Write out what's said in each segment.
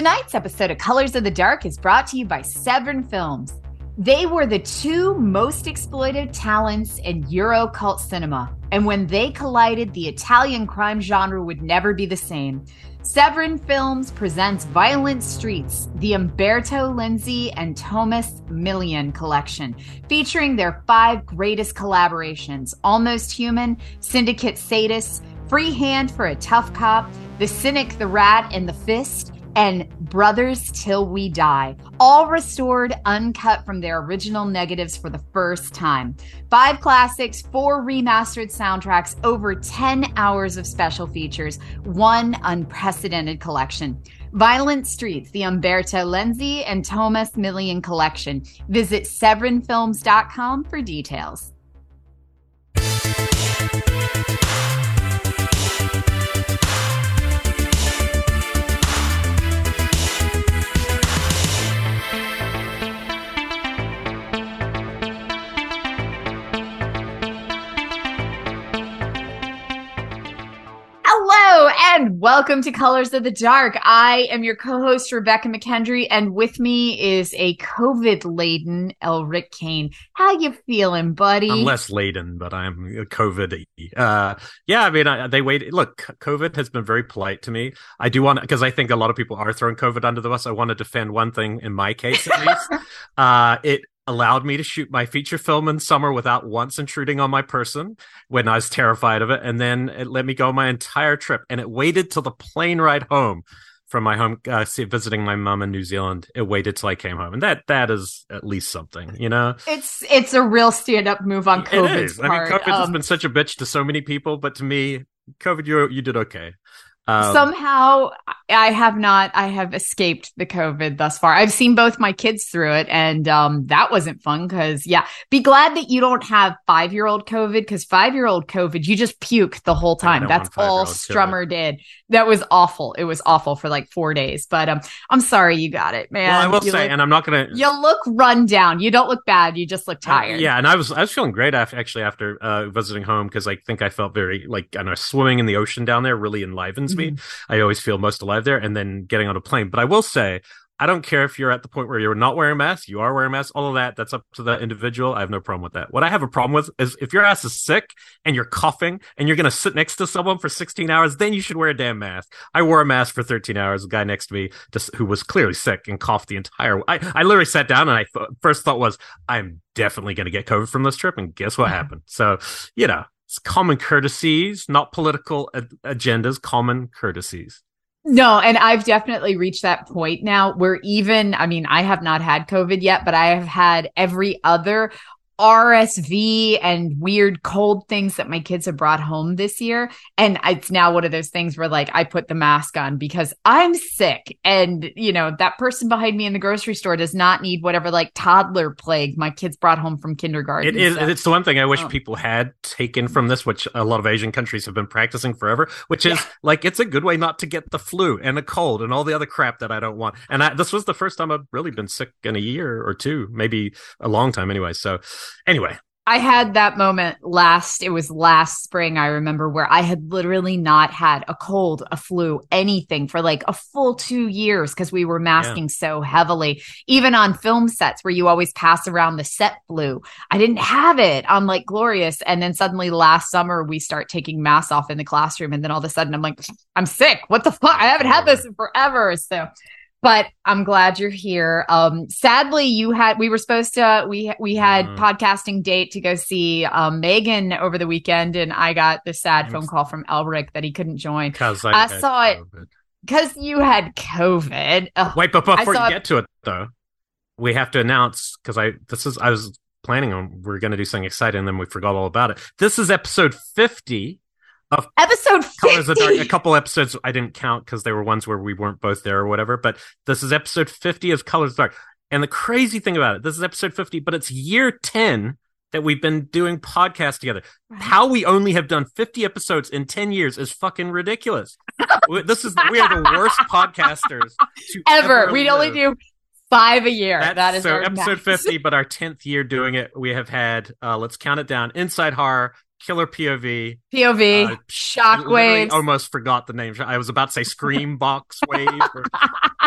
Tonight's episode of Colors of the Dark is brought to you by Severin Films. They were the two most exploited talents in Euro cult cinema, and when they collided, the Italian crime genre would never be the same. Severin Films presents Violent Streets, the Umberto Lenzi and Tomas Milian collection, featuring their five greatest collaborations Almost Human, Syndicate Sadists, Free Hand for a Tough Cop, The Cynic, the Rat, and the Fist, and Brothers Till We Die, all restored uncut from their original negatives for the first time. Five classics, four remastered soundtracks, over 10 hours of special features, one unprecedented collection. Violent Streets, the Umberto Lenzi and Tomas Milian collection. Visit severinfilms.com for details. And welcome to Colors of the Dark. I am your co-host Rebecca McKendry, and with me is a COVID-laden Elric Kane. How you feeling, buddy? I'm less laden, but I'm COVID. Uh, yeah, I mean, I, they wait. Look, COVID has been very polite to me. I do want because I think a lot of people are throwing COVID under the bus. I want to defend one thing in my case, at least. uh, it allowed me to shoot my feature film in summer without once intruding on my person when I was terrified of it. And then it let me go my entire trip. And it waited till the plane ride home from my home, uh, visiting my mom in New Zealand. It waited till I came home. And that, that is at least something, you know? It's, it's a real stand up move on COVID. It is. I mean, COVID um, has been such a bitch to so many people, but to me, COVID, you, you did okay. Um, Somehow I have not, I have escaped the COVID thus far. I've seen both my kids through it and, um, that wasn't fun because yeah, be glad that you don't have five year old COVID because five year old COVID, you just puke the whole time. That's all Strummer did. That was awful. It was awful for like four days, but, um, I'm sorry you got it, man. Well, I will you say, look, and I'm not going to, you look run down. You don't look bad. You just look tired. Uh, yeah. And I was, I was feeling great after, actually after, uh, visiting home because I think I felt very like, I know, swimming in the ocean down there really enlivens mm-hmm. me. I always feel most alive there and then getting on a plane. But I will say, I don't care if you're at the point where you're not wearing a mask, you are wearing a mask, all of that, that's up to the individual. I have no problem with that. What I have a problem with is if your ass is sick and you're coughing and you're going to sit next to someone for 16 hours, then you should wear a damn mask. I wore a mask for 13 hours. A guy next to me just, who was clearly sick and coughed the entire, I, I literally sat down and I th- first thought was, I'm definitely going to get COVID from this trip. And guess what happened? So, you know, it's common courtesies, not political ag- agendas, common courtesies. No, and I've definitely reached that point now where even, I mean, I have not had COVID yet, but I have had every other RSV and weird cold things that my kids have brought home this year. And it's now one of those things where like I put the mask on because I'm sick. And, you know, that person behind me in the grocery store does not need whatever like toddler plague my kids brought home from kindergarten. It is, so. it's the one thing I wish oh. people had taken from this, which a lot of Asian countries have been practicing forever, which is yeah. like it's a good way not to get the flu and a cold and all the other crap that I don't want. And I, this was the first time I've really been sick in a year or two, maybe a long time anyway. So, Anyway, I had that moment last, it was last spring, I remember, where I had literally not had a cold, a flu, anything for like a full two years because we were masking yeah. so heavily. Even on film sets where you always pass around the set flu, I didn't have it on like Glorious. And then suddenly last summer, we start taking masks off in the classroom. And then all of a sudden, I'm like, I'm sick. What the fuck? I haven't had this in forever. So, but I'm glad you're here. Um, sadly, you had we were supposed to we we had mm. podcasting date to go see um, Megan over the weekend, and I got the sad phone call from Elric that he couldn't join. Because I, I saw COVID. it because you had COVID. Ugh. Wait, but before you get to it though, we have to announce because I this is I was planning on we are going to do something exciting, and then we forgot all about it. This is episode fifty of episode 50. Dark, a couple episodes I didn't count because they were ones where we weren't both there or whatever. But this is episode 50 of Colors of Dark. And the crazy thing about it, this is episode 50, but it's year 10 that we've been doing podcasts together. Right. How we only have done 50 episodes in 10 years is fucking ridiculous. this is we are the worst podcasters ever. ever we only do five a year. That's, that is so episode max. 50, but our 10th year doing it, we have had uh let's count it down. Inside Horror, Killer POV. POV. Uh, Shockwave. Almost forgot the name. I was about to say Scream Box Wave. Or,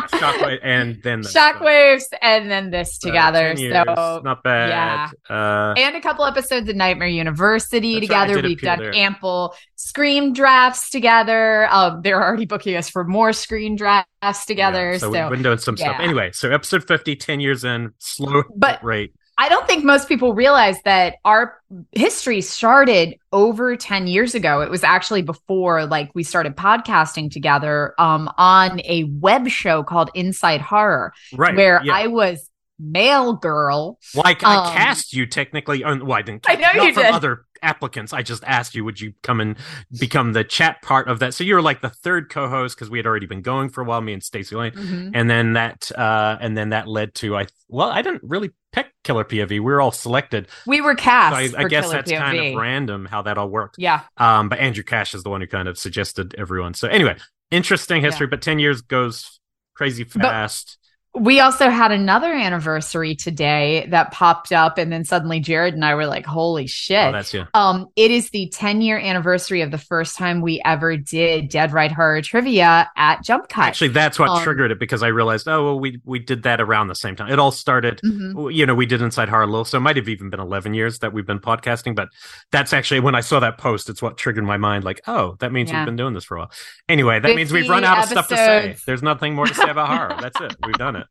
Shockwave, and then this. Shockwaves, and then this together. 10 years, so not bad. Uh, and a couple episodes of Nightmare University That's right, together. We've done there. ample scream drafts together. Um, they're already booking us for more screen drafts together. yeah, so, so, we've been doing some stuff. Anyway, so episode 50, 10 years in, slow But- rate. I don't think most people realize that our history started over 10 years ago. It was actually before like we started podcasting together um, on a web show called Inside Horror, Right. where yeah. I was male girl. Well, I, I Um, cast you technically. On, well, I didn't. I know you from did. Other applicants. I just asked you, would you come and become the chat part of that? So you were like the third co-host because we had already been going for a while. Me and Stacey Lane, Mhm. and then that, uh, and then that led to I. Well, I didn't really pick Killer POV. We were all selected. We were So cast. I, I for guess Killer that's kind of random how that all worked. Yeah. Um, but Andrew Cash is the one who kind of suggested everyone. So anyway, interesting history, but ten years goes crazy But- fast. We also had another anniversary today that popped up, and then suddenly Jared and I were like, "Holy shit!" oh, that's yeah. Um, it is the 10 year anniversary of the first time we ever did Dead Right Horror Trivia at Jump Cut. Actually, that's what Um, triggered it because I realized, oh well, we we did that around the same time. It all started. Mhm. You know, we did Inside Horror Little, so it might have even been 11 years that we've been podcasting. But that's actually when I saw that post, it's what triggered my mind. Like, oh, that means Yeah. we've been doing this for a while. Anyway, that means we've run out of stuff to say. There's nothing more to say about horror. That's it. We've done it.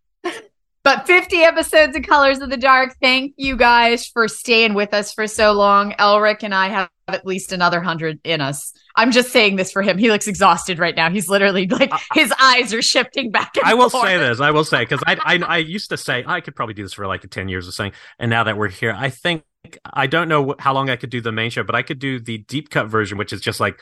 But 50 episodes of Colors of the Dark. Thank you guys for staying with us for so long. Elric and I have at least another hundred in us. I'm just saying this for him. He looks exhausted right now. He's literally like his eyes are shifting back and forth. I will forth. say this. I will say because I, I I used to say I could probably do this for like ten years or something, and now that we're here, I think I don't know how long I could do the main show, but I could do the deep cut version, which is just like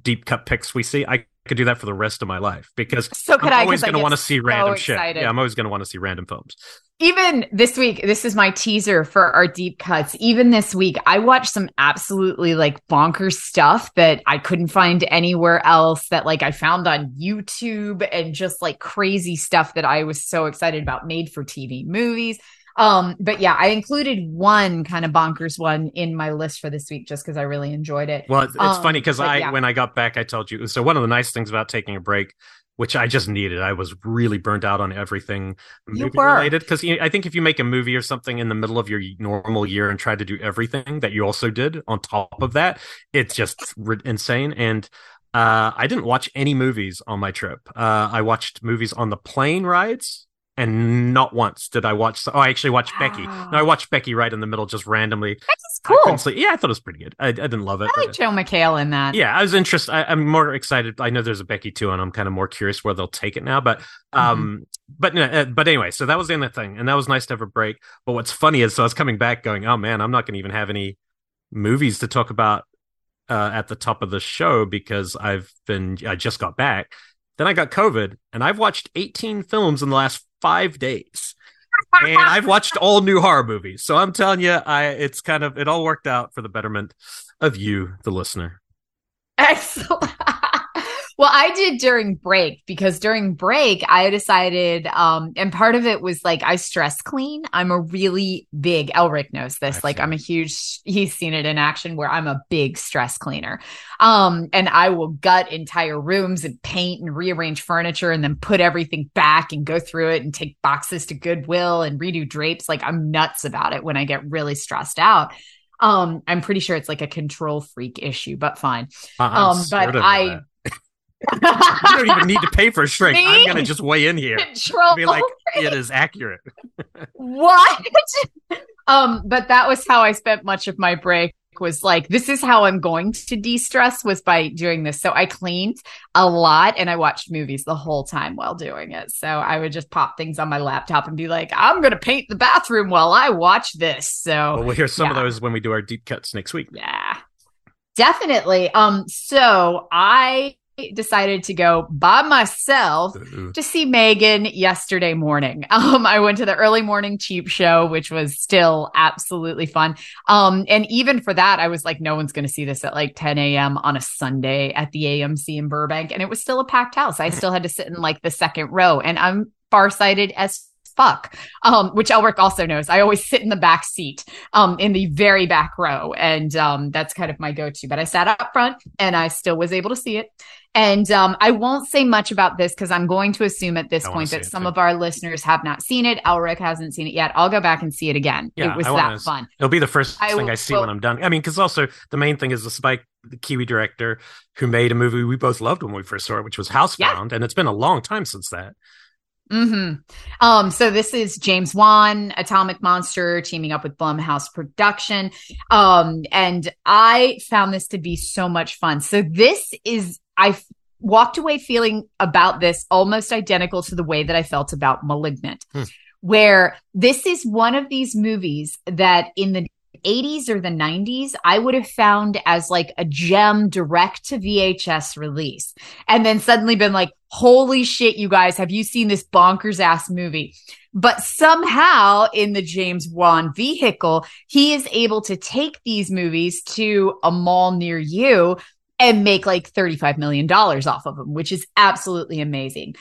deep cut pics we see. I could do that for the rest of my life because So could I'm I? always going to want to see random excited. shit. Yeah, I'm always going to want to see random films. even this week, this is my teaser for our deep cuts. Even this week, I watched some absolutely like bonkers stuff that I couldn't find anywhere else that like I found on YouTube and just like crazy stuff that I was so excited about made for TV movies. Um, but yeah, I included one kind of bonkers one in my list for this week just because I really enjoyed it. Well, it's, it's Um, funny because I yeah. when I got back, I told you. So one of the nice things about taking a break. Which I just needed. I was really burnt out on everything movie related. Because I think if you make a movie or something in the middle of your normal year and try to do everything that you also did on top of that, it's just ri- insane. And uh, I didn't watch any movies on my trip. Uh, I watched movies on the plane rides, and not once did I watch. Oh, I actually watched Becky. No, I watched Becky right in the middle, just randomly. That's cool. couldn't. Yeah, I thought it was pretty good. I, I didn't love it. I like Joel McHale in that. Yeah, I was interested. I, I'm more excited. I know there's a Becky too, and I'm kind of more curious where they'll take it now. But, um, but no, uh, but anyway, so that was the end of the thing, and that was nice to have a break. But what's funny is, so I was coming back, going, "Oh man, I'm not going to even have any movies to talk about uh, at the top of the show because I've been, I just got back. Then I got COVID, and I've watched 18 films in the last five days." and I've watched all new horror movies. So I'm telling you, I it's kind of it all worked out for the betterment of you, the listener. Excellent. well, I did during break because during break I decided, um, and part of it was like I stress clean. I'm a really big Elric knows this. I've like I'm a huge he's seen it in action where I'm a big stress cleaner. Um, and I will gut entire rooms and paint and rearrange furniture and then put everything back and go through it and take boxes to Goodwill and redo drapes. Like I'm nuts about it when I get really stressed out. Um, I'm pretty sure it's like a control freak issue, but fine. I'm Um, but I-. you don't even need to pay for a shrink. I'm gonna just weigh in here. control Be like, it is accurate. what um but that was how i spent much of my break was like this is how i'm going to de-stress was by doing this so i cleaned a lot and i watched movies the whole time while doing it so i would just pop things on my laptop and be like i'm gonna paint the bathroom while i watch this so Well, we'll hear some of those when we do our deep cuts next week. yeah definitely um so i decided to go by myself Ooh. to see Megan yesterday morning. Um, I went to the early morning cheap show, which was still absolutely fun. Um, and even for that, I was like, no one's going to see this at like 10 a.m. on a Sunday at the AMC in Burbank. And it was still a packed house. I still had to sit in like the second row and I'm farsighted as fuck, um, which Elric also knows. I always sit in the back seat, um, in the very back row. And, um, that's kind of my go-to, but I sat up front and I still was able to see it. And um, I won't say much about this because I'm going to assume at this point that some too. of our listeners have not seen it. Elric hasn't seen it yet. I'll go back and see it again. Yeah, it was that wanna, fun. It'll be the first I, thing I see well, when I'm done. I mean, because also the main thing is the Spike, the Kiwi director who made a movie we both loved when we first saw it, which was Housebound, yeah. and it's been a long time since that. Hmm. Um. So this is James Wan, Atomic Monster, teaming up with Blumhouse Production. Um. And I found this to be so much fun. So this is I walked away feeling about this almost identical to the way that I felt about Malignant, hmm. where this is one of these movies that in the 80s or the 90s, I would have found as like a gem direct to VHS release. And then suddenly been like, holy shit, you guys, have you seen this bonkers ass movie? But somehow in the James Wan vehicle, he is able to take these movies to a mall near you and make like $35 million off of them, which is absolutely amazing.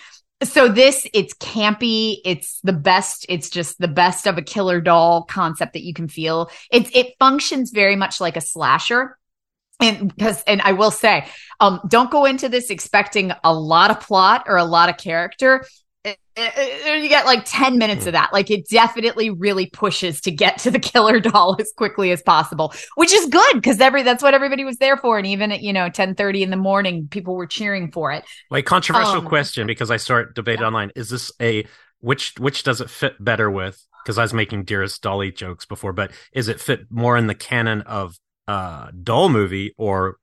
So this, it's campy. It's the best. It's just the best of a killer doll concept that you can feel. It, it functions very much like a slasher. And because, and I will say, um, don't go into this expecting a lot of plot or a lot of character you get like 10 minutes of that. Like it definitely really pushes to get to the killer doll as quickly as possible which is good because every that's what everybody was there for. And even at you know 10 30 in the morning people were cheering for it. Like controversial um, question because i start debating yeah. online. Is this a which which does it fit better with? Because i was making dearest dolly jokes before but is it fit more in the canon of uh doll movie or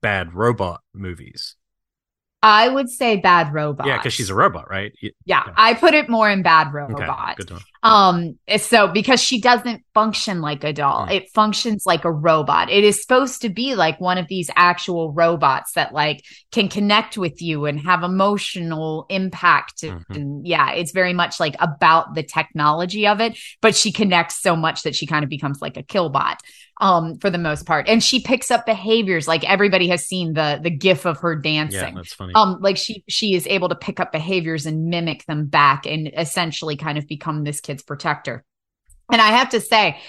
bad robot movies I would say bad robot. Yeah, because she's a robot, right? Yeah, yeah, I put it more in bad robot. Okay, um, so because she doesn't function like a doll, mm. it functions like a robot. It is supposed to be like one of these actual robots that like can connect with you and have emotional impact. Mm-hmm. And yeah, it's very much like about the technology of it, but she connects so much that she kind of becomes like a killbot um for the most part. And she picks up behaviors like everybody has seen the the gif of her dancing. yeah, that's funny. Um like she she is able to pick up behaviors and mimic them back and essentially kind of become this kid's protector. And i have to say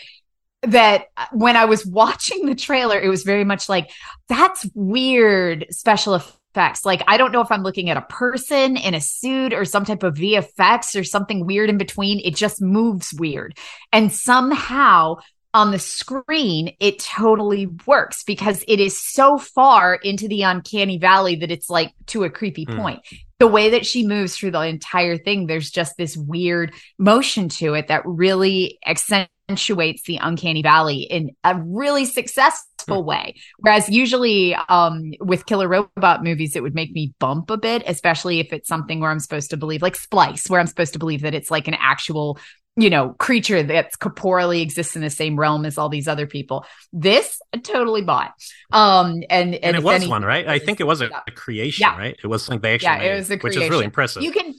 that when i was watching the trailer it was very much like that's weird special effects. Like i don't know if i'm looking at a person in a suit or some type of vfx or something weird in between. It just moves weird. And somehow on the screen, it totally works because it is so far into the uncanny valley that it's like to a creepy mm. point. The way that she moves through the entire thing, there's just this weird motion to it that really accentuates the uncanny valley in a really successful mm. way. Whereas usually um, with killer robot movies, it would make me bump a bit, especially if it's something where I'm supposed to believe, like Splice, where I'm supposed to believe that it's like an actual you know, creature that's corporally exists in the same realm as all these other people. This I totally bought. Um, and and, and it was any, one, right? I think it was a, a creation, yeah. right? It was something they actually yeah, made, it was a creation. which is really impressive. You can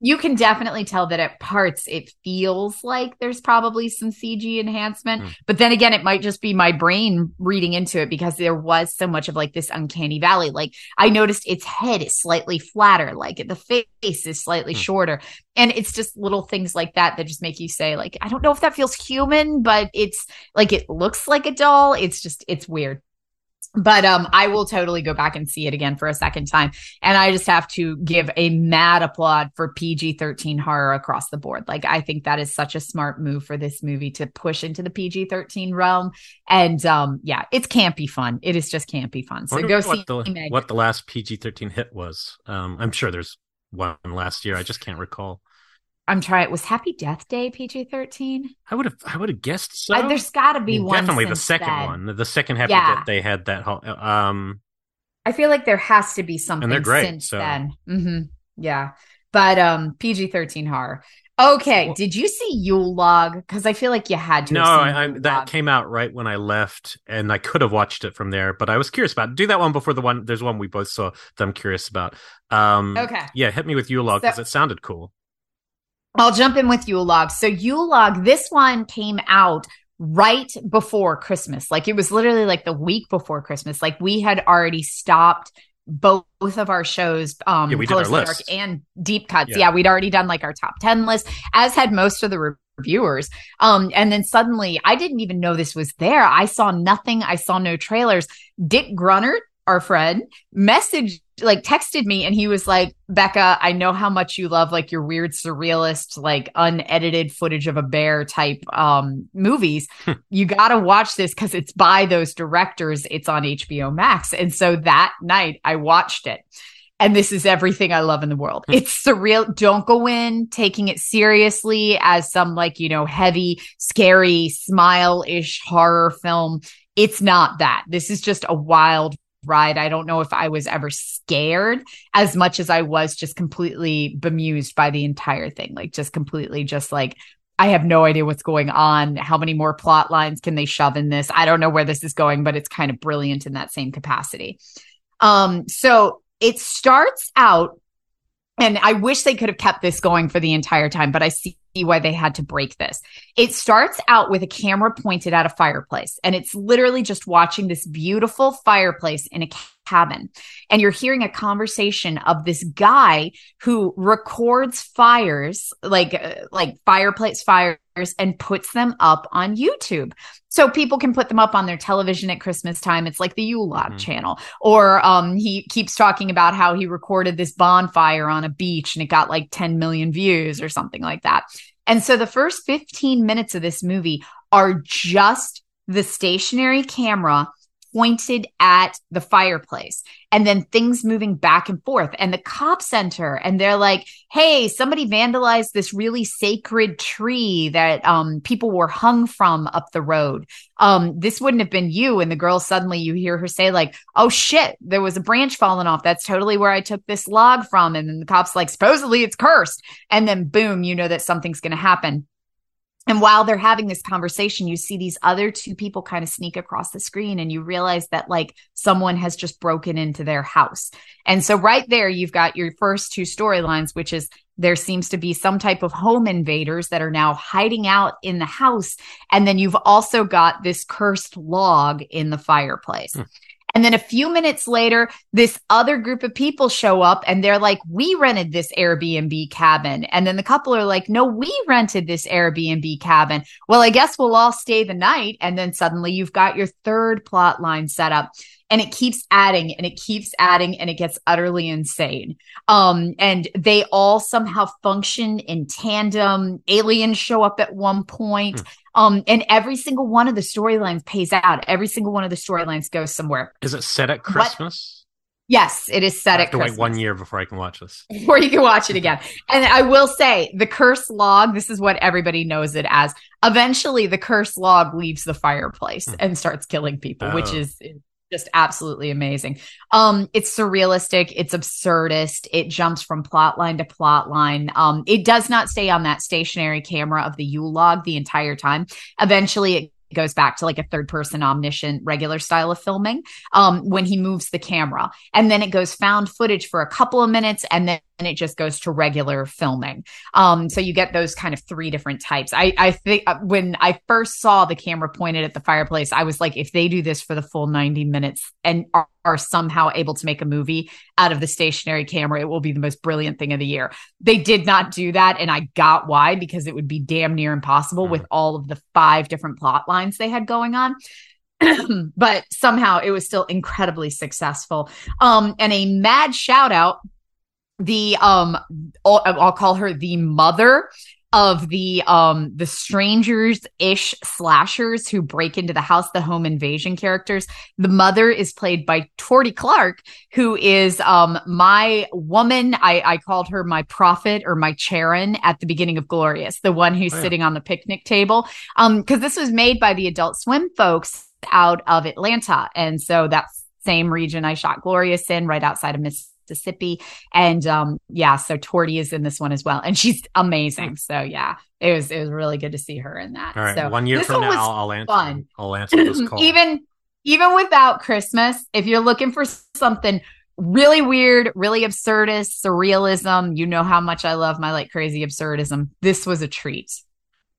you can definitely tell that at parts it feels like there's probably some CG enhancement. Mm. But then again, it might just be my brain reading into it because there was so much of like this uncanny valley. Like I noticed its head is slightly flatter, like the face is slightly mm. shorter. And it's just little things like that that just make you say, like, I don't know if that feels human, but it's like it looks like a doll. It's just, it's weird but um i will totally go back and see it again for a second time. And i just have to give a mad applaud for pg-13 horror across the board. Like i think that is such a smart move for this movie to push into the pg-13 realm. And um yeah it's campy fun. It is just campy fun. So go see the, what the last pg-13 hit was. Um i'm sure there's one last year. I just can't recall I'm trying. Was Happy Death Day PG thirteen? I would have. I would have guessed so. Uh, there's got to be I mean, one. Definitely the second then. one. The second Happy yeah. Death Day had that. Whole, um, I feel like there has to be something. And they're great. Since so. then, mm-hmm. yeah. But um, PG thirteen horror. Okay, well, did you see Yule Log? Because I feel like you had to. No, I, I, that came out right when I left, and I could have watched it from there. But I was curious about. It. Do that one before the one. There's one we both saw that I'm curious about. Um, okay. Yeah, hit me with Yule Log because so, it sounded cool. I'll jump in with Yule Log. So Yule Log, this one came out right before Christmas. Like it was literally like the week before Christmas. Like we had already stopped both of our shows, um, yeah, we did our list. and Deep Cuts. Yeah. yeah. we'd already done like our top 10 list, as had most of the reviewers. Um, and then suddenly I didn't even know this was there. I saw nothing. I saw no trailers. Dick Grunert, our friend, messaged like texted me and he was like, Becca, I know how much you love like your weird surrealist, like unedited footage of a bear type um movies. Hmm. you gotta watch this because it's by those directors. It's on HBO Max. And so that night I watched it. And this is everything I love in the world. Hmm. It's surreal. Don't go in taking it seriously as some like, you know, heavy, scary, smile ish horror film. It's not that. This is just a wild ride. I don't know if I was ever scared as much as I was just completely bemused by the entire thing. Like just completely just like I have no idea what's going on. How many more plot lines can they shove in this? I don't know where this is going, but it's kind of brilliant in that same capacity. Um, so it starts out, and I wish they could have kept this going for the entire time, but I see why they had to break this. It starts out with a camera pointed at a fireplace, and it's literally just watching this beautiful fireplace in a cabin. And you're hearing a conversation of this guy who records fires, like uh, like fireplace fires, and puts them up on YouTube. So people can put them up on their television at Christmas time. It's like the Yule Log mm-hmm. channel. Or um, he keeps talking about how he recorded this bonfire on a beach and it got like 10 million views or something like that. And so the first 15 minutes of this movie are just the stationary camera pointed at the fireplace and then things moving back and forth. And the cop center and they're like hey somebody vandalized this really sacred tree that um, people were hung from up the road. Um, this wouldn't have been you. And the girl suddenly you hear her say like oh shit there was a branch falling off. That's totally where i took this log from. And then the cops like supposedly it's cursed. And then boom you know that something's going to happen and while they're having this conversation, you see these other two people kind of sneak across the screen and you realize that like someone has just broken into their house. And so right there, you've got your first two storylines, which is there seems to be some type of home invaders that are now hiding out in the house. And then you've also got this cursed log in the fireplace. Hmm. And then a few minutes later, this other group of people show up and they're like, we rented this Airbnb cabin. And then the couple are like, no, we rented this Airbnb cabin. Well, I guess we'll all stay the night. And then suddenly you've got your third plot line set up and it keeps adding and it keeps adding and it gets utterly insane. Um, and they all somehow function in tandem. Aliens show up at one point. Mm. Um, and every single one of the storylines pays out. Every single one of the storylines goes somewhere. Is it set at Christmas? Yes, it is set I have at to Christmas. wait one year before I can watch this. Before you can watch it again. and I will say the curse log, this is what everybody knows it as. Eventually the curse log leaves the fireplace hmm. and starts killing people, oh. which is just absolutely amazing. Um, it's surrealistic, it's absurdist, it jumps from plot line to plot line. Um, it does not stay on that stationary camera of the Yule Log the entire time. Eventually it goes back to like a third person omniscient regular style of filming um, when he moves the camera and then it goes found footage for a couple of minutes and then it just goes to regular filming um, so you get those kind of three different types i i think uh, when i first saw the camera pointed at the fireplace i was like if they do this for the full 90 minutes and are, are somehow able to make a movie out of the stationary camera it will be the most brilliant thing of the year they did not do that and i got why because it would be damn near impossible mm. with all of the five different plot lines they had going on but somehow it was still incredibly successful. Um, and a mad shout out the um I'll, I'll call her the mother of the um the strangers ish slashers who break into the house the home invasion characters. The mother is played by Tordy Clark who is um my woman. I i called her my prophet or my charon at the beginning of glorious the one who's oh, yeah. sitting on the picnic table. Um because this was made by the adult swim folks out of atlanta. And so that same region i shot glorious in right outside of miss Mississippi. And um, yeah, so Tordy is in this one as well, and she's amazing. So yeah, it was it was really good to see her in that. All right, so one year from one now, I'll answer. Fun. I'll answer this call. even even without Christmas, if you're looking for something really weird, really absurdist, surrealism, you know how much I love my like crazy absurdism. This was a treat.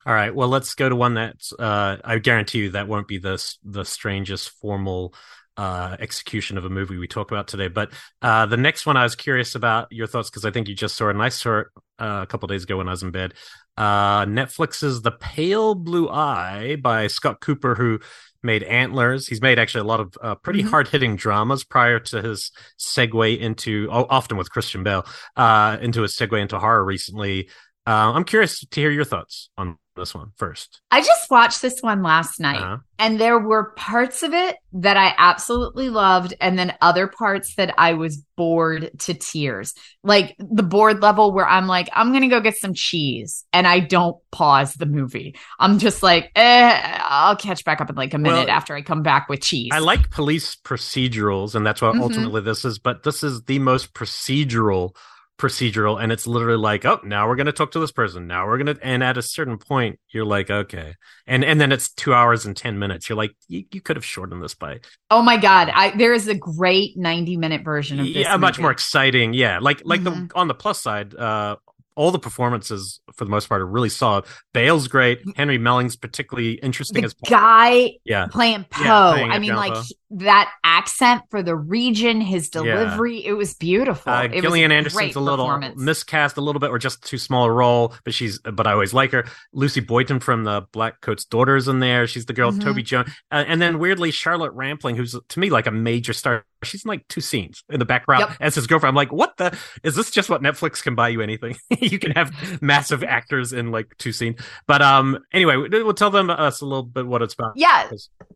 All right, well, let's go to one that uh, I guarantee you that won't be the the strangest formal uh, execution of a movie we talk about today. But uh, the next one, I was curious about your thoughts because I think you just saw it, and I saw it uh, a couple days ago when I was in bed. Uh, Netflix's The Pale Blue Eye by Scott Cooper, who made Antlers. He's made actually a lot of uh, pretty mm-hmm. hard hitting dramas prior to his segue into, oh, often with Christian Bale, uh, into his segue into horror recently. I'm curious to hear your thoughts on this one first? I just watched this one last night, uh-huh. and there were parts of it that I absolutely loved, and then other parts that I was bored to tears. Like the bored level where I'm like, I'm gonna go get some cheese, and I don't pause the movie. I'm just like, eh, I'll catch back up in like a minute well, after I come back with cheese. I like police procedurals, and that's what mm-hmm. ultimately this is. But this is the most procedural procedural and it's literally like oh now we're going to talk to this person now we're going to and at a certain point you're like okay and and then it's two hours and 10 minutes you're like you, you could have shortened this by oh my god i there is a great 90 minute version of this yeah movie. much more exciting yeah like like mm-hmm. the on the plus side uh all the performances for the most part are really solid. Bale's great. Harry Melling's particularly interesting the as guy yeah. playing Poe. Yeah, I mean, like Poe. That accent for the region, his delivery, yeah. it was beautiful. Uh, it Gillian was Anderson's a little miscast a little bit, or just too small a role, but she's but I always like her. Lucy Boynton from the Black Coat's Daughters in there. She's the girl mm-hmm. Toby Jones, uh, and then weirdly Charlotte Rampling, who's to me like a major star. She's in like two scenes in the background yep. as his girlfriend. I'm like, what the? Is this just what Netflix can buy you anything? you can have massive actors in like two scenes. But um, anyway, we'll tell them us a little bit what it's about. Yeah,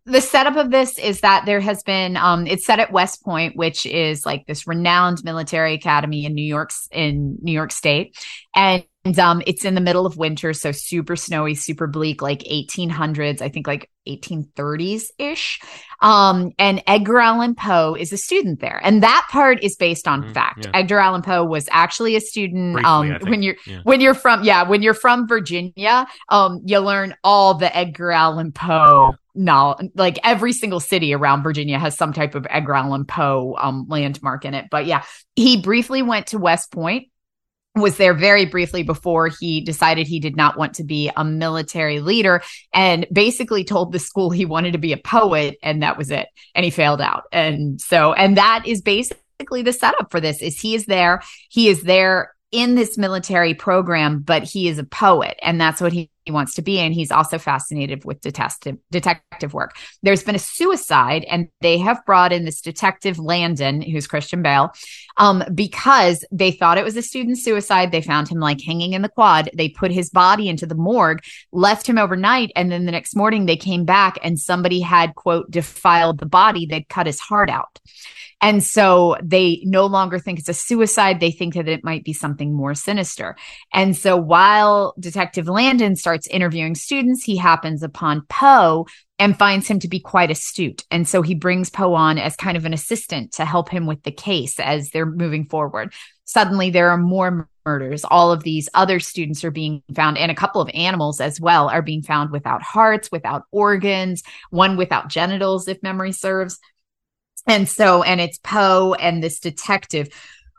the setup of this is that there has been um, it's set at West Point, which is like this renowned military academy in New York in New York State, and um, it's in the middle of winter, so super snowy, super bleak, like 1800s, I think like 1830s ish. Um, and Edgar Allan Poe is a student there, and that part is based on mm, fact. Yeah. Edgar Allan Poe was actually a student. Briefly, um, when you're yeah. when you're from yeah when you're from Virginia, um, you learn all the Edgar Allan Poe no, like every single city around Virginia has some type of Edgar Allan Poe um, landmark in it. But yeah, he briefly went to West Point was there very briefly before he decided he did not want to be a military leader and basically told the school he wanted to be a poet and that was it and he failed out and so and that is basically the setup for this is he is there he is there in this military program, but he is a poet and that's what he, he, wants to be. And he's also fascinated with detective, detective work. There's been a suicide and they have brought in this detective Landon, who's Christian Bale, um, because they thought it was a student suicide. They found him like hanging in the quad. They put his body into the morgue, left him overnight. And then the next morning they came back and somebody had quote defiled the body. They'd cut his heart out. And so they no longer think it's a suicide. They think that it might be something more sinister. And so while Detective Landon starts interviewing students, he happens upon Poe and finds him to be quite astute. And so he brings Poe on as kind of an assistant to help him with the case as they're moving forward. Suddenly there are more murders. All of these other students are being found, and a couple of animals as well are being found without hearts, without organs, one without genitals, if memory serves. And so, and it's Poe and this detective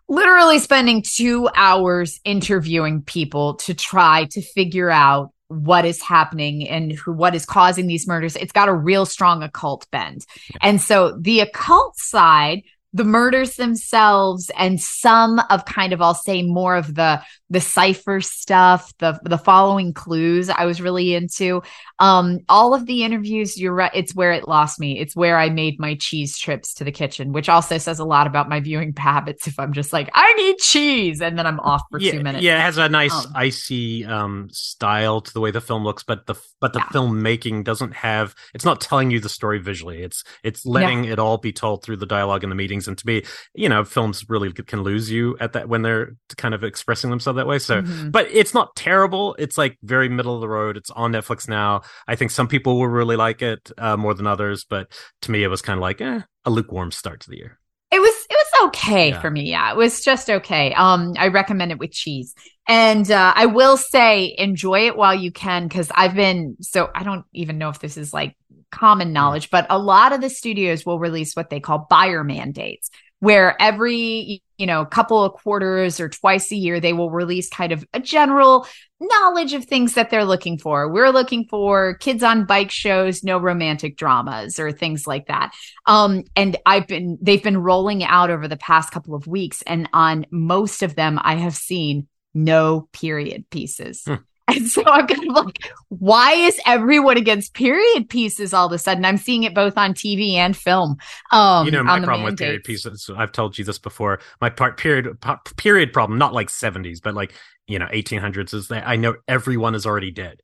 literally spending two hours interviewing people to try to figure out what is happening and who what is causing these murders it's got a real strong occult bend and so the occult side the murders themselves and some of kind of I'll say more of the the cipher stuff, the the following clues I was really into. Um, all of the interviews, you're right, it's where it lost me. It's where I made my cheese trips to the kitchen, which also says a lot about my viewing habits. If I'm just like, I need cheese, and then I'm off for yeah, two minutes. Yeah, it has a nice um, icy um, style to the way the film looks, but the but the yeah. filmmaking doesn't have. It's not telling you the story visually. It's it's letting yeah. it all be told through the dialogue and the meetings. And to me, you know, films really can lose you at that when they're kind of expressing themselves that way. So, mm-hmm. but it's not terrible. It's like very middle of the road. It's on Netflix now. I think some people will really like it uh, more than others, but to me, it was kind of like eh, a lukewarm start to the year. It was it was okay yeah. for me. Yeah, it was just okay. Um, I recommend it with cheese. And uh, I will say, enjoy it while you can, because I've been so I don't even know if this is like common knowledge, but a lot of the studios will release what they call buyer mandates, where every you know couple of quarters or twice a year they will release kind of a general knowledge of things that they're looking for. We're looking for kids on bike shows no romantic dramas or things like that. Um and i've been they've been rolling out over the past couple of weeks and on most of them i have seen no period pieces. Hmm. And so I'm kind of like, why is everyone against period pieces all of a sudden? I'm seeing it both on TV and film. Um, you know, my problem with period pieces, I've told you this before, my part period, period problem, not like 70s, but like, you know, 1800s is that I know everyone is already dead.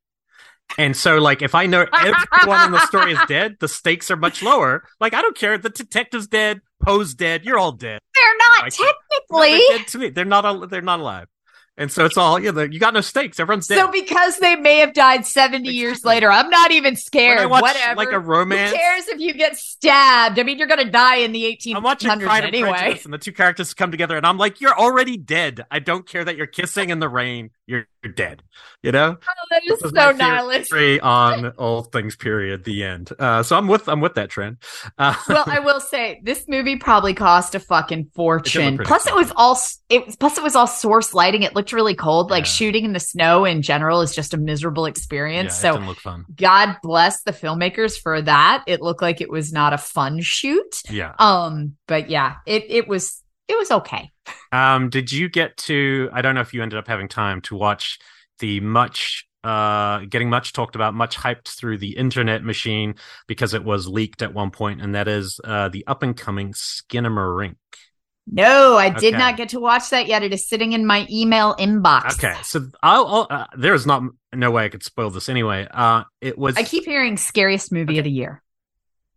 And so, like, if I know everyone in the story is dead, the stakes are much lower. Like, I don't care. If the detective's dead. Poe's dead. You're all dead. They're not technically. No, they're dead to me. They're not. They're not alive. And so it's all you know. You got no stakes. Everyone's dead. So because they may have died seventy exactly. years later, I'm not even scared. Watch, Whatever. Like a romance. Who cares if you get stabbed? I mean, you're going to die in the 1800s I'm watching Pride anyway. And the two characters come together, and I'm like, you're already dead. I don't care that you're kissing in the rain. You're, you're dead. You know. Oh, that is, is so nihilist. on all things. Period. The end. Uh, so I'm with I'm with that trend. Uh, well, I will say this movie probably cost a fucking fortune. It plus, cool. it was all it. Plus, it was all source lighting. It looked really cold. Like shooting in the snow in general is just a miserable experience. Yeah, so God bless the filmmakers for that. It looked like it was not a fun shoot. Yeah. Um, but yeah, it it was it was okay. Um, did you get to I don't know if you ended up having time to watch the much uh getting much talked about, much hyped through the internet machine because it was leaked at one point, and that is uh the up and coming Skinamarink. No, I did not get to watch that yet. It is sitting in my email inbox. Okay, so I'll, I'll uh, there's not no way I could spoil this anyway. Uh, it was. I keep hearing scariest movie okay. of the year.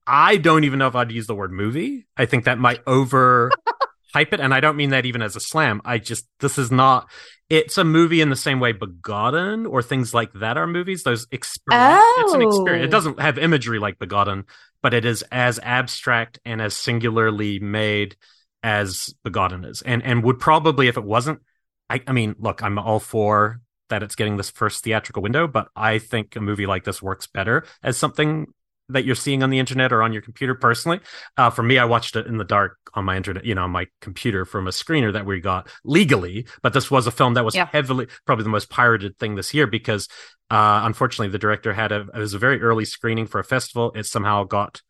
I don't even know if I'd use the word movie. I think that might over hype it, and I don't mean that even as a slam. I just this is not. It's a movie in the same way Begotten or things like that are movies. Those experiments. Oh. It's an experience. It oh. doesn't have imagery like Begotten, but it is as abstract and as singularly made as Begotten is, and and would probably if it wasn't. I, I mean, look, I'm all for that it's getting this first theatrical window, but I think a movie like this works better as something that you're seeing on the internet or on your computer personally. Uh, for me, I watched it in the dark on my internet, you know, on my computer from a screener that we got legally. But this was a film that was yeah. heavily, probably the most pirated thing this year because, uh, unfortunately, the director had a, it was a very early screening for a festival. It somehow got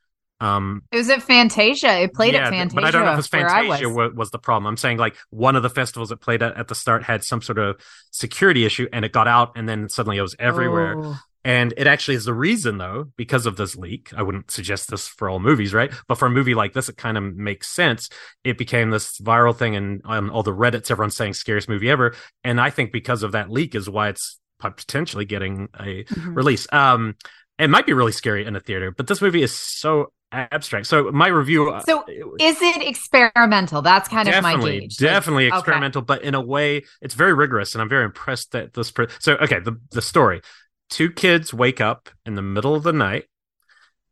um, it was at Fantasia. It played yeah, at Fantasia. But I don't know if it was Fantasia was. was. the problem. I'm saying like one of the festivals it played at at the start had some sort of security issue and it got out and then suddenly it was everywhere. Oh. And it actually is the reason though, because of this leak. I wouldn't suggest this for all movies, right? But for a movie like this, it kind of makes sense. It became this viral thing and on all the Reddits, everyone's saying scariest movie ever. And I think because of that leak is why it's potentially getting a mm-hmm. release. Um, it might be really scary in a theater, but this movie is so abstract. So my review. Uh, so is it experimental? That's kind of my gauge. Definitely like, experimental, okay. but in a way, it's very rigorous, and I'm very impressed that this. Pre- so okay, the the story: two kids wake up in the middle of the night,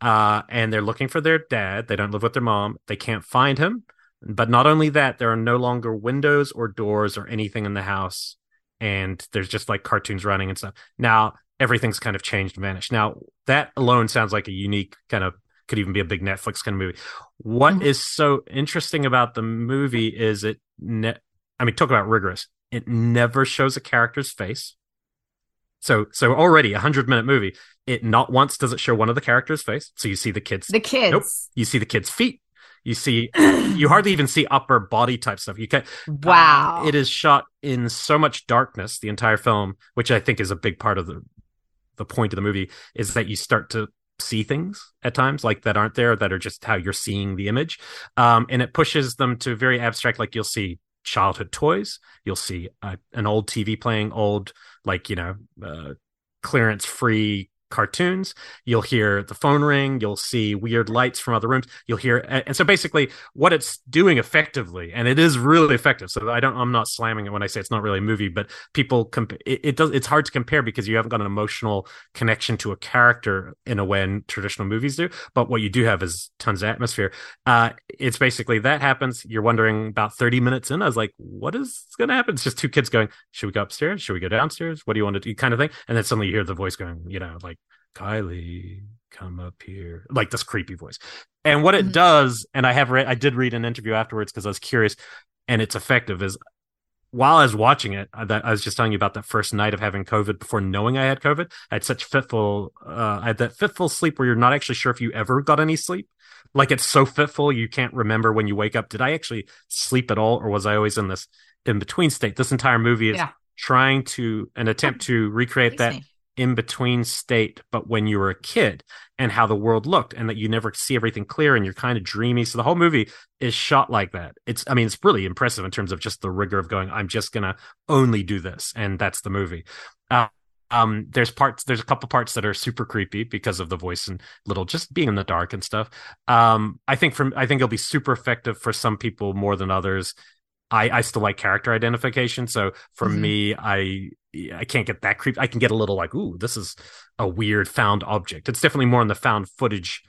uh, and they're looking for their dad. They don't live with their mom. They can't find him. But not only that, there are no longer windows or doors or anything in the house, and there's just like cartoons running and stuff. Now everything's kind of changed and vanished. Now that alone sounds like a unique kind of could even be a big Netflix kind of movie. What mm-hmm. is so interesting about the movie is it. Ne- I mean, talk about rigorous. It never shows a character's face. So, so already a hundred minute movie. It not once does it show one of the characters' face. So you see the kids. The kids. Nope. You see the kids' feet. You see, you hardly even see upper body type stuff. You can wow. Uh, it is shot in so much darkness the entire film, which I think is a big part of the the point of the movie is that you start to see things at times like that aren't there that are just how you're seeing the image um, and it pushes them to very abstract like you'll see childhood toys. You'll see uh, an old tv playing old like you know uh, clearance free cartoons. You'll hear the phone ring. You'll see weird lights from other rooms. You'll hear, and so basically, what it's doing effectively, and it is really effective. So I don't, I'm not slamming it when I say it's not really a movie, but people, comp- it, it does, it's hard to compare because you haven't got an emotional connection to a character in a way in traditional movies do. But what you do have is tons of atmosphere. Uh, it's basically that happens. You're wondering about 30 minutes in. I was like, what is going to happen? It's just two kids going, should we go upstairs? Should we go downstairs? What do you want to do? Kind of thing. And then suddenly you hear the voice going, you know, like Kylie, come up here like this creepy voice and what it Mhm. does and i have read i did read an interview afterwards because i was curious and it's effective is while i was watching it I, that, I was just telling you about that first night of having covid before knowing i had covid i had such fitful uh, i had that fitful sleep where you're not actually sure if you ever got any sleep like it's so fitful you can't remember when you wake up did i actually sleep at all or was i always in this in between state this entire movie is Yeah. trying to an attempt to recreate that me. In between state, but when you were a kid and how the world looked and that you never see everything clear and you're kind of dreamy. So the whole movie is shot like that. It's, I mean, it's really impressive in terms of just the rigor of going, I'm just going to only do this. And that's the movie. Uh, um, there's parts, there's a couple parts that are super creepy because of the voice and little just being in the dark and stuff. Um, I think from, I think it'll be super effective for some people more than others. I, I still like character identification. So for Mhm. me, I I can't get that creep. I can get a little like, ooh, this is a weird found object. It's definitely more in the found footage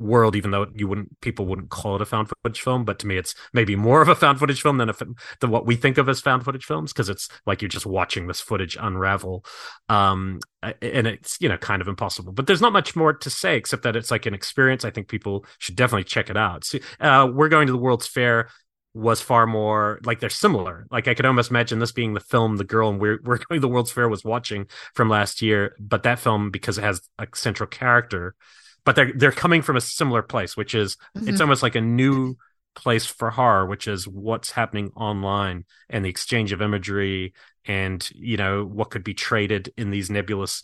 world, even though you wouldn't people wouldn't call it a found footage film. But to me, it's maybe more of a found footage film than a than what we think of as found footage films because it's like you're just watching this footage unravel. Um, and it's you know kind of impossible. But there's not much more to say except that it's like an experience. I think people should definitely check it out. See, uh, we're going to the World's Fair was far more like they're similar. Like I could almost imagine this being the film the girl and we're we're going to the World's Fair was watching from last year, but that film because it has a central character, but they're they're coming from a similar place, which is it's Mhm. almost like a new place for horror, which is what's happening online and the exchange of imagery and you know what could be traded in these nebulous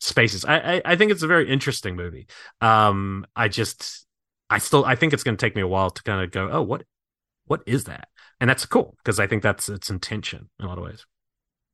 spaces. I I, I think it's a very interesting movie. Um, I just I still I think it's going to take me a while to kind of go, oh, what what is that? And that's cool because I think that's its intention in a lot of ways.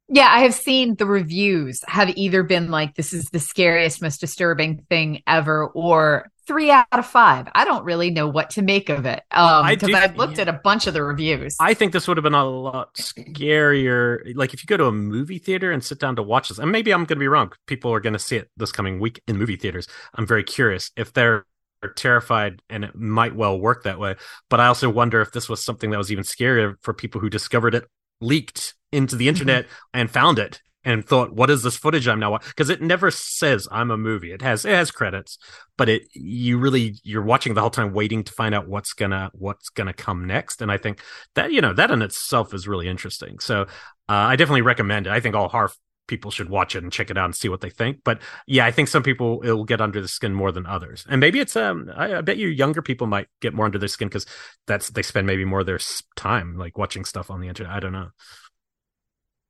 Yeah, I have seen the reviews have either been like, this is the scariest, most disturbing thing ever, or three out of five. I don't really know what to make of it. Um, because do- I've looked yeah. at a bunch of the reviews. I think this would have been a lot scarier. Like if you go to a movie theater and sit down to watch this, and maybe I'm going to be wrong. People are going to see it this coming week in movie theaters. I'm very curious if they're terrified, and it might well work that way. But I also wonder if this was something that was even scarier for people who discovered it leaked into the internet and found it and thought, "What is this footage I'm now?" Because it never says I'm a movie. It has it has credits, but it you really you're watching the whole time waiting to find out what's gonna what's gonna come next. And I think that you know that in itself is really interesting. So uh, I definitely recommend it. I think all horror people should watch it and check it out and see what they think. But yeah, I think some people it will get under the skin more than others, and maybe it's um I, I bet you younger people might get more under their skin because that's they spend maybe more of their time like watching stuff on the internet. I don't know.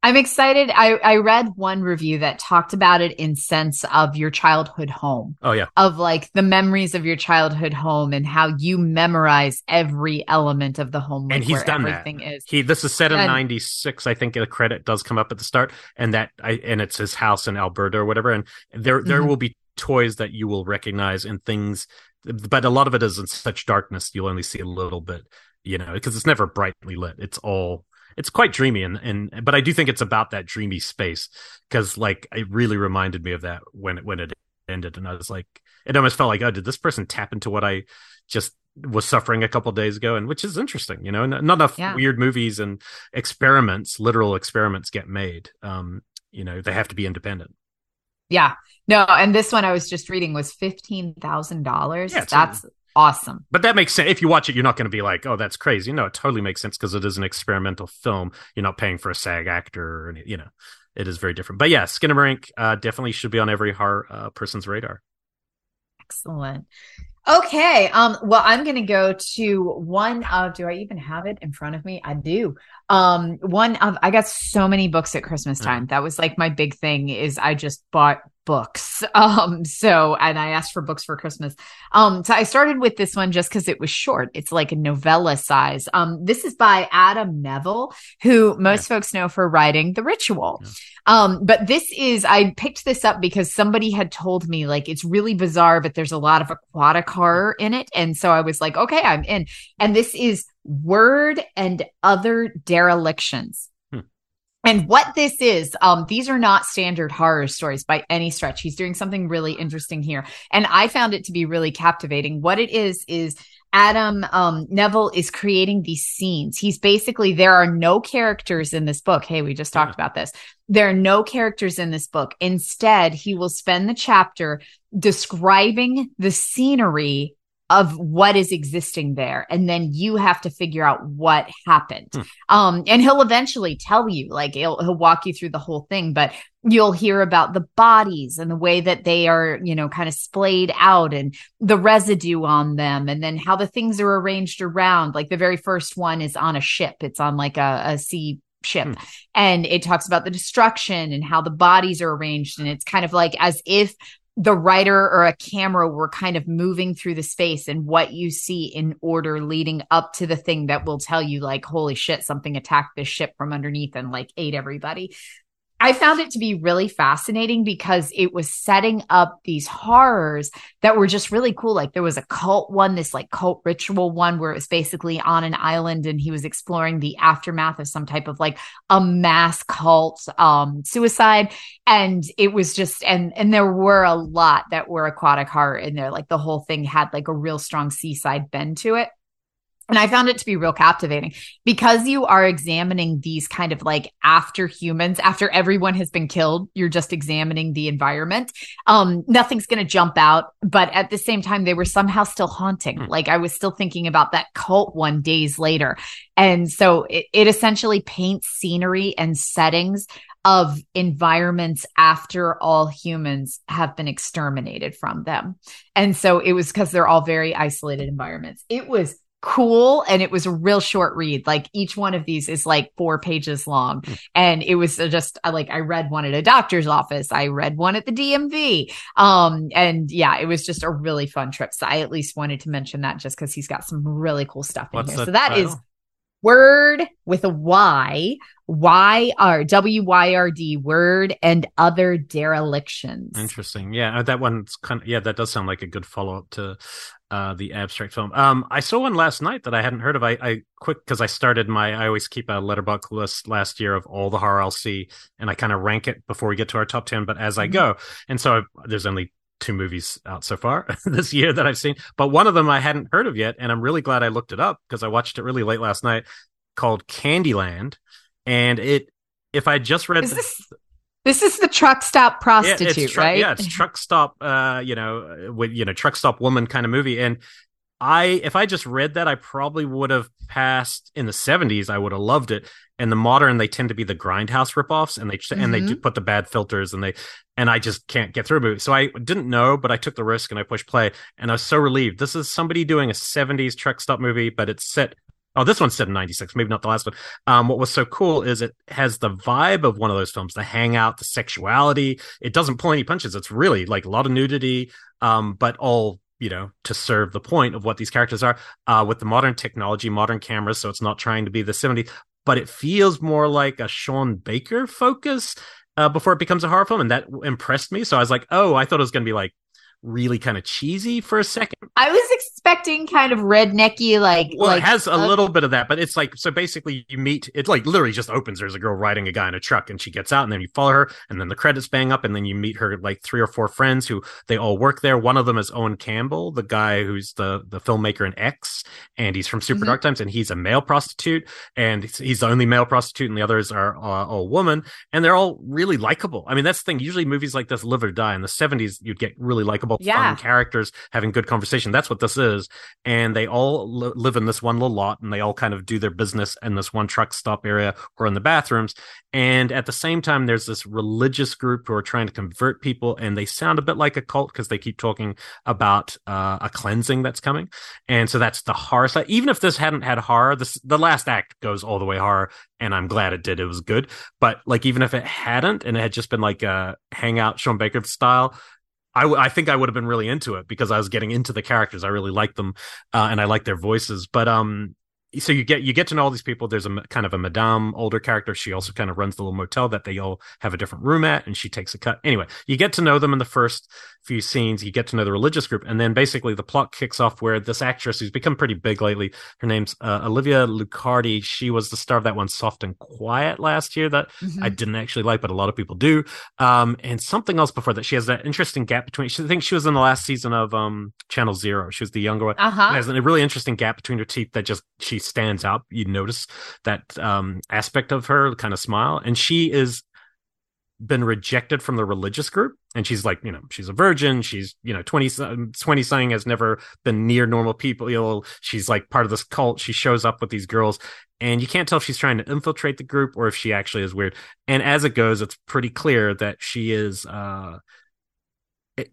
I'm excited. I, I read one review that talked about it in sense of your childhood home, Oh yeah, of like the memories of your childhood home and how you memorize every element of the home, And he's done that. everything is. he this is set in '96. I think the credit does come up at the start, and that I and it's his house in Alberta or whatever. And there there Mhm. will be toys that you will recognize and things, but a lot of it is in such darkness you'll only see a little bit, you know, because it's never brightly lit. It's all it's quite dreamy and and but I do think it's about that dreamy space because like it really reminded me of that when it when it ended, and I was like, it almost felt like, oh, did this person tap into what I just was suffering a couple days ago, and which is interesting, you know. Not enough Yeah. weird movies and experiments, literal experiments, get made. Um, you know, they have to be independent. Yeah. No, and this one I was just reading was fifteen thousand dollars. Yeah, it's That's awesome. But that makes sense. If you watch it, you're not going to be like, "Oh, that's crazy." No, it totally makes sense because it is an experimental film. You're not paying for a SAG actor, or any, you know, it is very different. But yeah, Skinamarink uh, definitely should be on every horror uh, person's radar. Excellent. Okay. Um, well, I'm gonna go to one of do I even have it in front of me? I do. Um, one of I got so many books at Christmas time. That was like my big thing is I just bought books. Um, so and I asked for books for Christmas. Um, so I started with this one just because it was short. It's like a novella size. Um, this is by Adam Nevill, who most folks know for writing The Ritual. Yeah. Um, but this is, I picked this up because somebody had told me like it's really bizarre, but there's a lot of aquatic horror in it. And so I was like, okay, I'm in. And this is Word and Other Derelictions. Hmm. And what this is, um, these are not standard horror stories by any stretch. He's doing something really interesting here. And I found it to be really captivating. What it is, is Adam um, Nevill is creating these scenes. He's basically, there are no characters in this book. Hey, we just talked yeah. about this. There are no characters in this book. Instead, he will spend the chapter describing the scenery of what is existing there. And then you have to figure out what happened. Hmm. um and he'll eventually tell you like he'll, he'll walk you through the whole thing but you'll hear about the bodies and the way that they are you know kind of splayed out and the residue on them and then how the things are arranged around. Like the very first one is on a ship. It's on like a, a sea ship. Hmm. and it talks about the destruction and how the bodies are arranged. And it's kind of like as if the writer or a camera were kind of moving through the space and what you see in order leading up to the thing that will tell you like holy shit something attacked this ship from underneath and like ate everybody I found it to be really fascinating because it was setting up these horrors that were just really cool. Like there was a cult one, this like cult ritual one where it was basically on an island and he was exploring the aftermath of some type of like a mass cult um suicide. And it was just and and there were a lot that were aquatic horror in there. Like the whole thing had like a real strong seaside bend to it. And I found it to be real captivating because you are examining these kind of like after humans, after everyone has been killed, you're just examining the environment. Um, nothing's going to jump out, but at the same time, they were somehow still haunting. Mm. Like I was still thinking about that cult one days later. And so it, it essentially paints scenery and settings of environments after all humans have been exterminated from them. And so it was because they're all very isolated environments. It was cool and it was a real short read. Like each one of these is like four pages long. Mm. and it was just like i read one at a doctor's office. I read one at the dmv um and yeah it was just a really fun trip. So i at least wanted to mention that just because he's got some really cool stuff in What's here. so that title? is word with a y Y R W Y R D word and other derelictions. Interesting. Yeah, uh, that one's kind of yeah, that does sound like a good follow up to uh, the abstract film. Um, I saw one last night that I hadn't heard of. I, I quick because I started my I always keep a Letterboxd list last year of all the horror I'll see, and I kind of rank it before we get to our top ten. But as I mm-hmm. go, and so I've, there's only two movies out so far this year that I've seen, but one of them I hadn't heard of yet, and I'm really glad I looked it up because I watched it really late last night. Called Candyland and it if I just read is this, this is the truck stop prostitute, yeah, right? Yeah, it's truck stop. Uh, you know, with you know, truck stop woman kind of movie. And I, if I just read that, I probably would have passed in the '70s. I would have loved it. And the modern, they tend to be the grindhouse ripoffs, and they mm-hmm. and they do mm-hmm. put the bad filters, and they and I just can't get through a movie. So I didn't know, but I took the risk and I pushed play, and I was so relieved. This is somebody doing a '70s truck stop movie, but it's set Oh, this one's set in 96, maybe not the last one. Um, what was so cool is it has the vibe of one of those films, the hangout, the sexuality. It doesn't pull any punches. It's really like a lot of nudity, um, but all, you know, to serve the point of what these characters are, uh, with the modern technology, modern cameras. So it's not trying to be the 70s, but it feels more like a Sean Baker focus, uh, before it becomes a horror film. And that impressed me. So I was like, oh, I thought it was going to be like really kind of cheesy for a second. I was expecting kind of rednecky, like. Well, like, it has a uh, little bit of that, but it's like so. Basically, you meet. It like literally just opens. There's a girl riding a guy in a truck, and she gets out, and then you follow her, and then the credits bang up, and then you meet her like three or four friends who they all work there. One of them is Owen Campbell, the guy who's the the filmmaker in X, and he's from Super mm-hmm. Dark Times, and he's a male prostitute, and he's the only male prostitute, and the others are uh, all woman, and they're all really likable. I mean, that's the thing. Usually, movies like this live or die. In the '70s, you'd get really likable, yeah. fun characters having good conversation. That's what this is, and they all li- live in this one little lot, and they all kind of do their business in this one truck stop area or in the bathrooms. And at the same time, there's this religious group who are trying to convert people, and they sound a bit like a cult because they keep talking about uh, a cleansing that's coming. And so that's the horror side. Even if this hadn't had horror, this the last act goes all the way horror, and I'm glad it did. It was good. But like even if it hadn't, and it had just been like a hangout Sean Baker style, I, w- I think I would have been really into it because I was getting into the characters. I really liked them, uh, and I liked their voices. But um, so you get you get to know all these people. There's a kind of a madame older character. She also kind of runs the little motel that they all have a different room at, and she takes a cut. Anyway, you get to know them in the first few scenes. You get to know the religious group, and then basically the plot kicks off where this actress who's become pretty big lately. Her name's uh, Olivia Luccardi. She was the star of that one, Soft and Quiet, last year that mm-hmm. I didn't actually like, but a lot of people do. Um, and something else before that. She has that interesting gap between. She I think she was in the last season of um Channel Zero. She was the younger one. Uh-huh. Has a really interesting gap between her teeth that just she stands out. You notice that um, aspect of her kind of smile, and she is been rejected from the religious group and she's like you know she's a virgin she's you know 20 20 something has never been near normal people. You know she's like part of this cult. She shows up with these girls and you can't tell if she's trying to infiltrate the group or if she actually is weird. And as it goes it's pretty clear that she is uh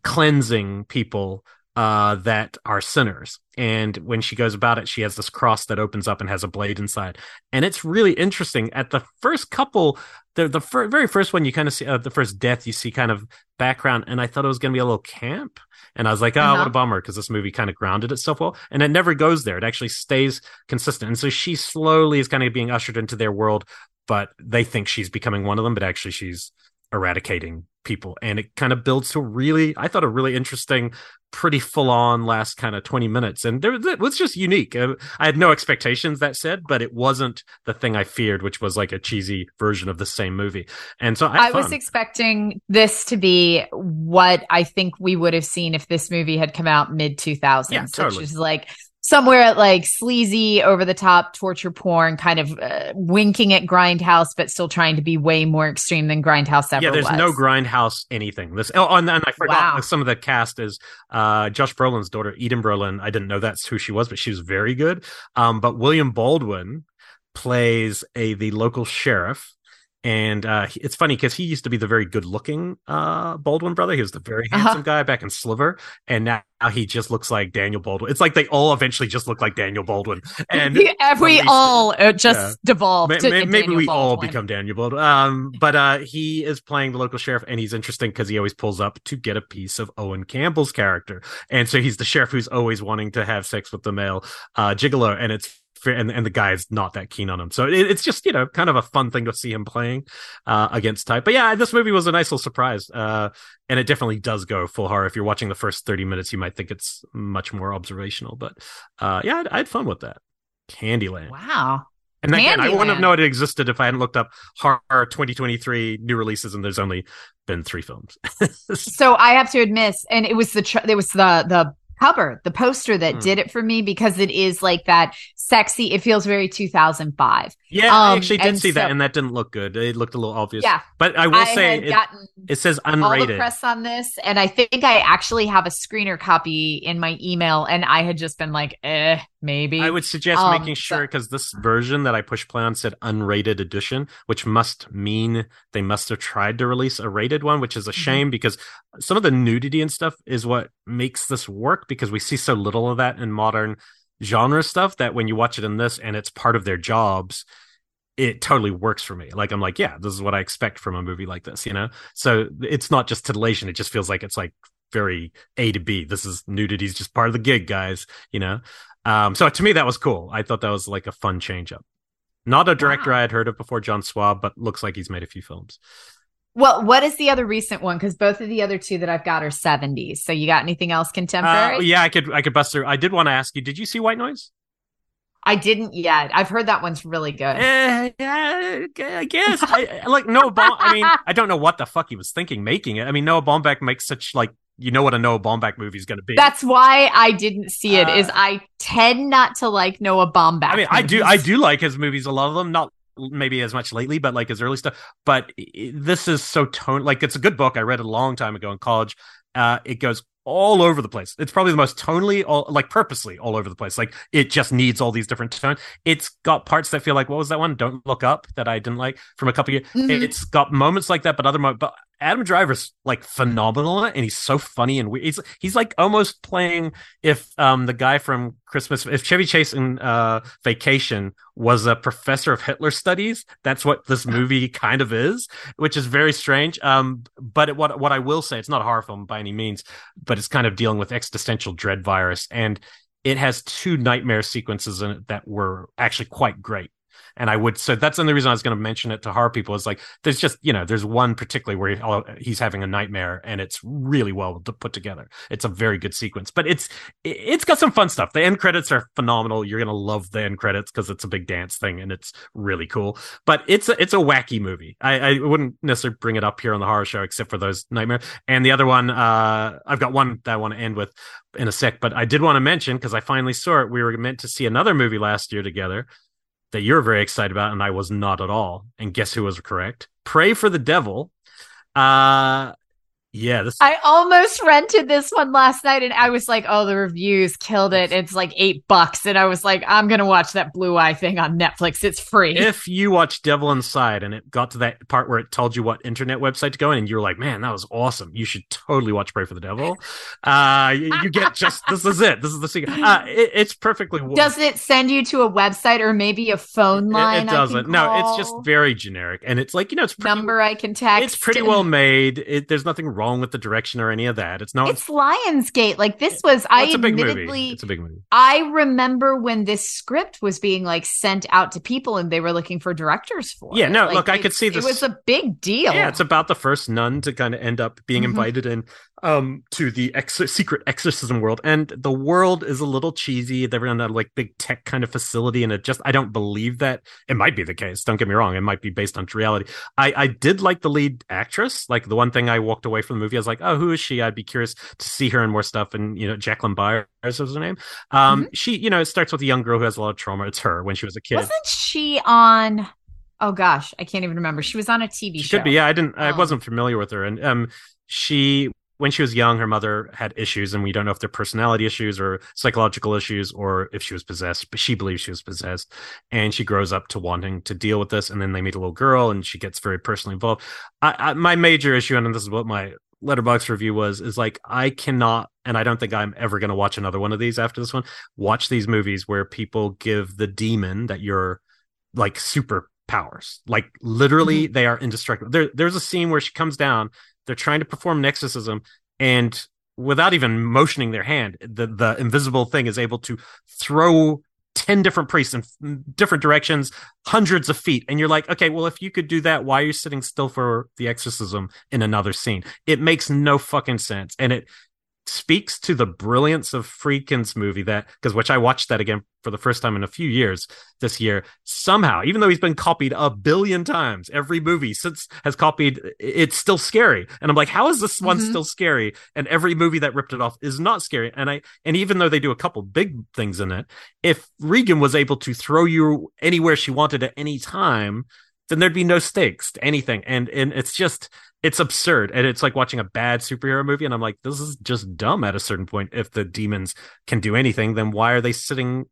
cleansing people uh, that are sinners. And when she goes about it, she has this cross that opens up and has a blade inside. And it's really interesting. At the first couple, the the fir- very first one, you kind of see uh, the first death, you see kind of background, and I thought it was going to be a little camp. And I was like, oh, uh-huh. what a bummer, because this movie kind of grounded itself well. And it never goes there. It actually stays consistent. And so she slowly is kind of being ushered into their world, but they think she's becoming one of them, but actually she's eradicating people and it kind of builds to really i thought a really interesting pretty full on last kind of 20 minutes. And there it was just unique. Uh, i had no expectations that said but it wasn't the thing i feared which was like a cheesy version of the same movie. And so i, I was expecting this to be what i think we would have seen if this movie had come out mid 2000s yeah, totally. which is like somewhere at like sleazy over the top torture porn kind of uh, winking at grindhouse but still trying to be way more extreme than grindhouse ever yeah there's was. no grindhouse anything this oh and, and i forgot wow. some of the cast is uh josh brolin's daughter eden brolin i didn't know that's who she was but she was very good um but william baldwin plays a the local sheriff and uh, it's funny because he used to be the very good-looking uh, Baldwin brother. He was the very uh-huh. handsome guy back in Sliver, and now he just looks like Daniel Baldwin. It's like they all eventually just look like Daniel Baldwin, and we all uh, just yeah. devolved. maybe Daniel we Baldwin. all become Daniel Baldwin. Um, but uh, he is playing the local sheriff, and he's interesting because he always pulls up to get a piece of Owen Campbell's character, and so he's the sheriff who's always wanting to have sex with the male uh, gigolo, and it's and and the guy's not that keen on him. So it, it's just you know kind of a fun thing to see him playing uh, against type. But yeah, this movie was a nice little surprise, uh, and it definitely does go full horror. If you're watching the first thirty minutes, you might think it's much more observational, but uh, yeah, I had fun with that. Candyland. Wow. And again, I wouldn't have known it existed if I hadn't looked up horror 2023 new releases, and there's only been three films. so I have to admit, and it was the tr- it was the the cover, the poster that mm. did it for me because it is like that sexy. It feels very 2005. Yeah, um, I actually did see so, that, and that didn't look good. It looked a little obvious. Yeah, but I will I say it, it, says unrated. All the press on this, and I think I actually have a screener copy in my email, and I had just been like, eh, maybe. I would suggest um, making sure because this version that I push play on said unrated edition, which must mean they must have tried to release a rated one, which is a mm-hmm. shame mm-hmm. because some of the nudity and stuff is what makes this work because we see so little of that in modern genre stuff that when you watch it in this and it's part of their jobs it totally works for me like i'm like yeah this is what i expect from a movie like this you know so it's not just titillation it just feels like it's like very a to b this is nudity is just part of the gig guys you know um so to me that was cool i thought that was like a fun change up not a director wow. i had heard of before john swab but looks like he's made a few films well, what is the other recent one? Because both of the other two that I've got are 70s. So you got anything else contemporary? Uh, yeah, I could I could bust through. I did want to ask you, did you see White Noise? I didn't yet. I've heard that one's really good. Uh, yeah, I guess. I, like Noah Baum. I mean, I don't know what the fuck he was thinking making it. I mean, Noah Baumbach makes such like you know what a Noah Baumbach movie is going to be. That's why I didn't see it. Uh, is I tend not to like Noah Baumbach. I mean, movies. I do. I do like his movies. A lot of them, not maybe as much lately, but like his early stuff. But this is so tone like it's a good book. I read it a long time ago in college. Uh, it goes all over the place. It's probably the most tonally, all, like purposely all over the place. Like it just needs all these different tones. It's got parts that feel like what was that one? Don't look up that I didn't like from a couple years. Mm-hmm. It's got moments like that, but other moments. But Adam Driver's like phenomenal and he's so funny and weird. He's he's like almost playing if um the guy from Christmas if Chevy Chase in uh Vacation was a professor of Hitler studies. That's what this movie kind of is, which is very strange. Um, but it, what what I will say, it's not a horror film by any means, but it's kind of dealing with existential dread virus and it has two nightmare sequences in it that were actually quite great. And I would, so that's the only reason I was going to mention it to horror people is like, there's just, you know, there's one particularly where he, oh, he's having a nightmare and it's really well put together. It's a very good sequence, but it's, it's got some fun stuff. The end credits are phenomenal. You're going to love the end credits because it's a big dance thing and it's really cool, but it's a, it's a wacky movie. I, I wouldn't necessarily bring it up here on the horror show except for those nightmares. And the other one, uh, I've got one that I want to end with in a sec, but I did want to mention because I finally saw it. We were meant to see another movie last year together that you're very excited about, and I was not at all. And guess who was correct? Prey for the Devil. Uh yeah, this I almost rented this one last night and I was like, oh, the reviews killed it. It's like eight bucks. And I was like, I'm gonna watch that blue eye thing on Netflix. It's free. If you watch Devil Inside and it got to that part where it told you what internet website to go in and you're like, man, that was awesome. You should totally watch Prey for the Devil. Uh you, you get just this is it. This is the secret. Uh it, it's perfectly Does it send you to a website or maybe a phone line? It, it doesn't. No, it's just very generic. And it's like, you know, it's pretty, number I can text. It's pretty well made. It, there's nothing wrong wrong with the direction or any of that. It's not. It's Lionsgate. Like this was. Well, I admittedly. It's a big movie. I remember when this script was being like sent out to people and they were looking for directors for. Yeah. It. No. Like, look, I could see this. It was a big deal. Yeah. It's about the first nun to kind of end up being mm-hmm. invited in um to the ex- secret exorcism world. And the world is a little cheesy. They're in a like big tech kind of facility and it just i don't believe that. It might be the case. Don't get me wrong. It might be based on reality. I i did like the lead actress. Like the one thing i walked away from the movie i was like oh who is she? I'd be curious to see her in more stuff. And you know jacqueline byers was her name. Um mm-hmm. she you know it starts with a young girl who has a lot of trauma. It's her when she was a kid. Wasn't she on oh gosh i can't even remember. She was on a tv she show could be. yeah i didn't i oh. wasn't familiar with her. And um she when she was young, her mother had issues, and we don't know if they're personality issues or psychological issues or if she was possessed, but she believes she was possessed. And she grows up to wanting to deal with this. And then they meet a little girl, and she gets very personally involved. I, I, my major issue, and this is what my Letterboxd review was, is like, I cannot, and I don't think I'm ever going to watch another one of these after this one, watch these movies where people give the demon that you're like super powers. Like literally, mm-hmm. they are indestructible. There, there's a scene where she comes down they're trying to perform an exorcism and without even motioning their hand the the invisible thing is able to throw 10 different priests in different directions hundreds of feet. And you're like okay well if you could do that why are you sitting still for the exorcism in another scene? It makes no fucking sense. And it speaks to the brilliance of Friedkin's movie that because which I watched that again for the first time in a few years this year. Somehow, even though he's been copied a billion times, every movie since has copied, it's still scary. And I'm like, how is this one mm-hmm. still scary? And every movie that ripped it off is not scary. And I and even though they do a couple big things in it, if Regan was able to throw you anywhere she wanted at any time, then there'd be no stakes to anything. And and it's just it's absurd. And it's like watching a bad superhero movie and i'm like this is just dumb at a certain point. If the demons can do anything then why are they sitting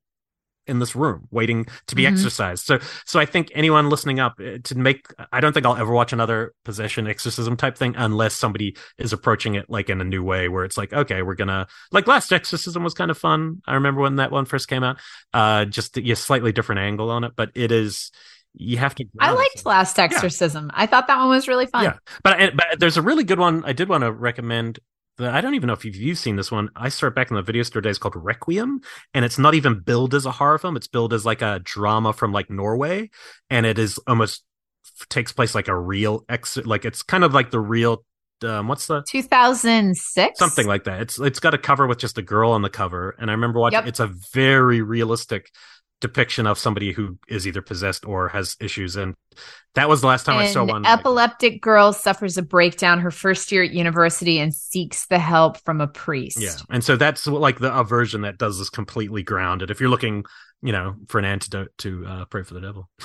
in this room waiting to be mm-hmm. exorcised? So so i think anyone listening up eh, to make i don't think i'll ever watch another possession exorcism type thing unless somebody is approaching it like in a new way where it's like okay we're gonna like last exorcism was kind of fun. I remember when that one first came out. Uh just a slightly different angle on it but it is you have to. I liked Last Exorcism. Yeah. I thought that one was really fun. Yeah, but but there's a really good one. I did want to recommend. That I don't even know if you've seen this one. I saw it back in the video store days called Requiem, and it's not even billed as a horror film. It's billed as like a drama from like Norway, and it is almost takes place like a real exit. Like it's kind of like the real um, what's the 2006 something like that it's it's got a cover with just a girl on the cover and i remember watching yep. it's a very realistic depiction of somebody who is either possessed or has issues and that was the last time An i saw one. epileptic like girl suffers a breakdown her first year at university and seeks the help from a priest. Yeah and so that's like the a version that does this completely grounded. If you're looking you know for an antidote to uh, Prey for the devil.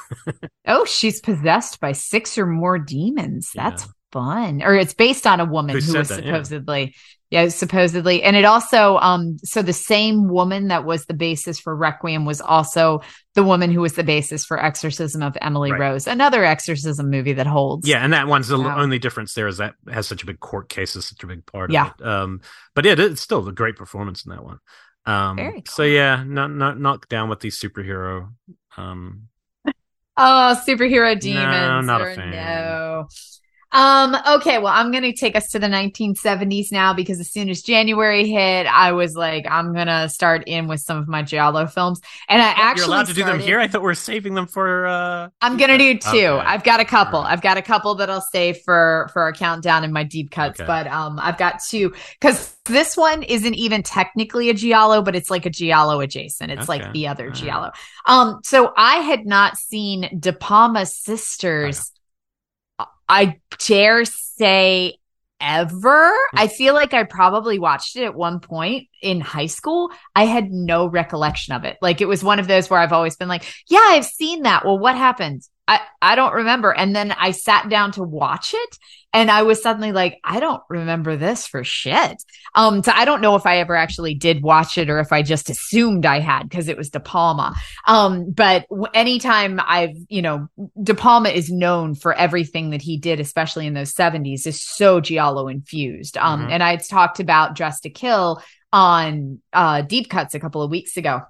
Oh she's possessed by six or more demons. That's yeah. Fun or it's based on a woman who, who was that, supposedly yeah yeah, supposedly. And it also, um, so the same woman that was the basis for Requiem was also the woman who was the basis for Exorcism of Emily right. Rose, another exorcism movie that holds. Yeah, and that one's the only difference there is that has such a big court case is such a big part yeah. of it. Um, but it, it's still a great performance in that one. Um, cool. so yeah, not not not down with these superhero. Um, oh, superhero demons. No, not a fan. No. Um, okay, well, I'm gonna take us to the 1970s now because as soon as January hit, I was like, I'm gonna start in with some of my Giallo films. And I actually You're allowed to started, do them here? I thought we are saving them for uh I'm gonna do two. Okay. I've got a couple. I've got a couple that I'll save for for our countdown and my deep cuts. Okay. But um, I've got two because this one isn't even technically a giallo, but it's like a giallo adjacent. It's Okay. like the other All right. giallo. Um, so I had not seen De Palma's sisters. I dare say ever. Hmm. I feel like I probably watched it at one point in high school. I had no recollection of it. Like it was one of those where I've always been like, yeah, I've seen that. Well, what happened? I, I don't remember. And then I sat down to watch it and I was suddenly like, I don't remember this for shit. Um, so I don't know if I ever actually did watch it or if I just assumed I had because it was De Palma. Um, but anytime I've, you know, De Palma is known for everything that he did, especially in those 70s, is so Giallo infused. Um, Mhm. and I had talked about Dressed to Kill on uh Deep Cuts a couple of weeks ago.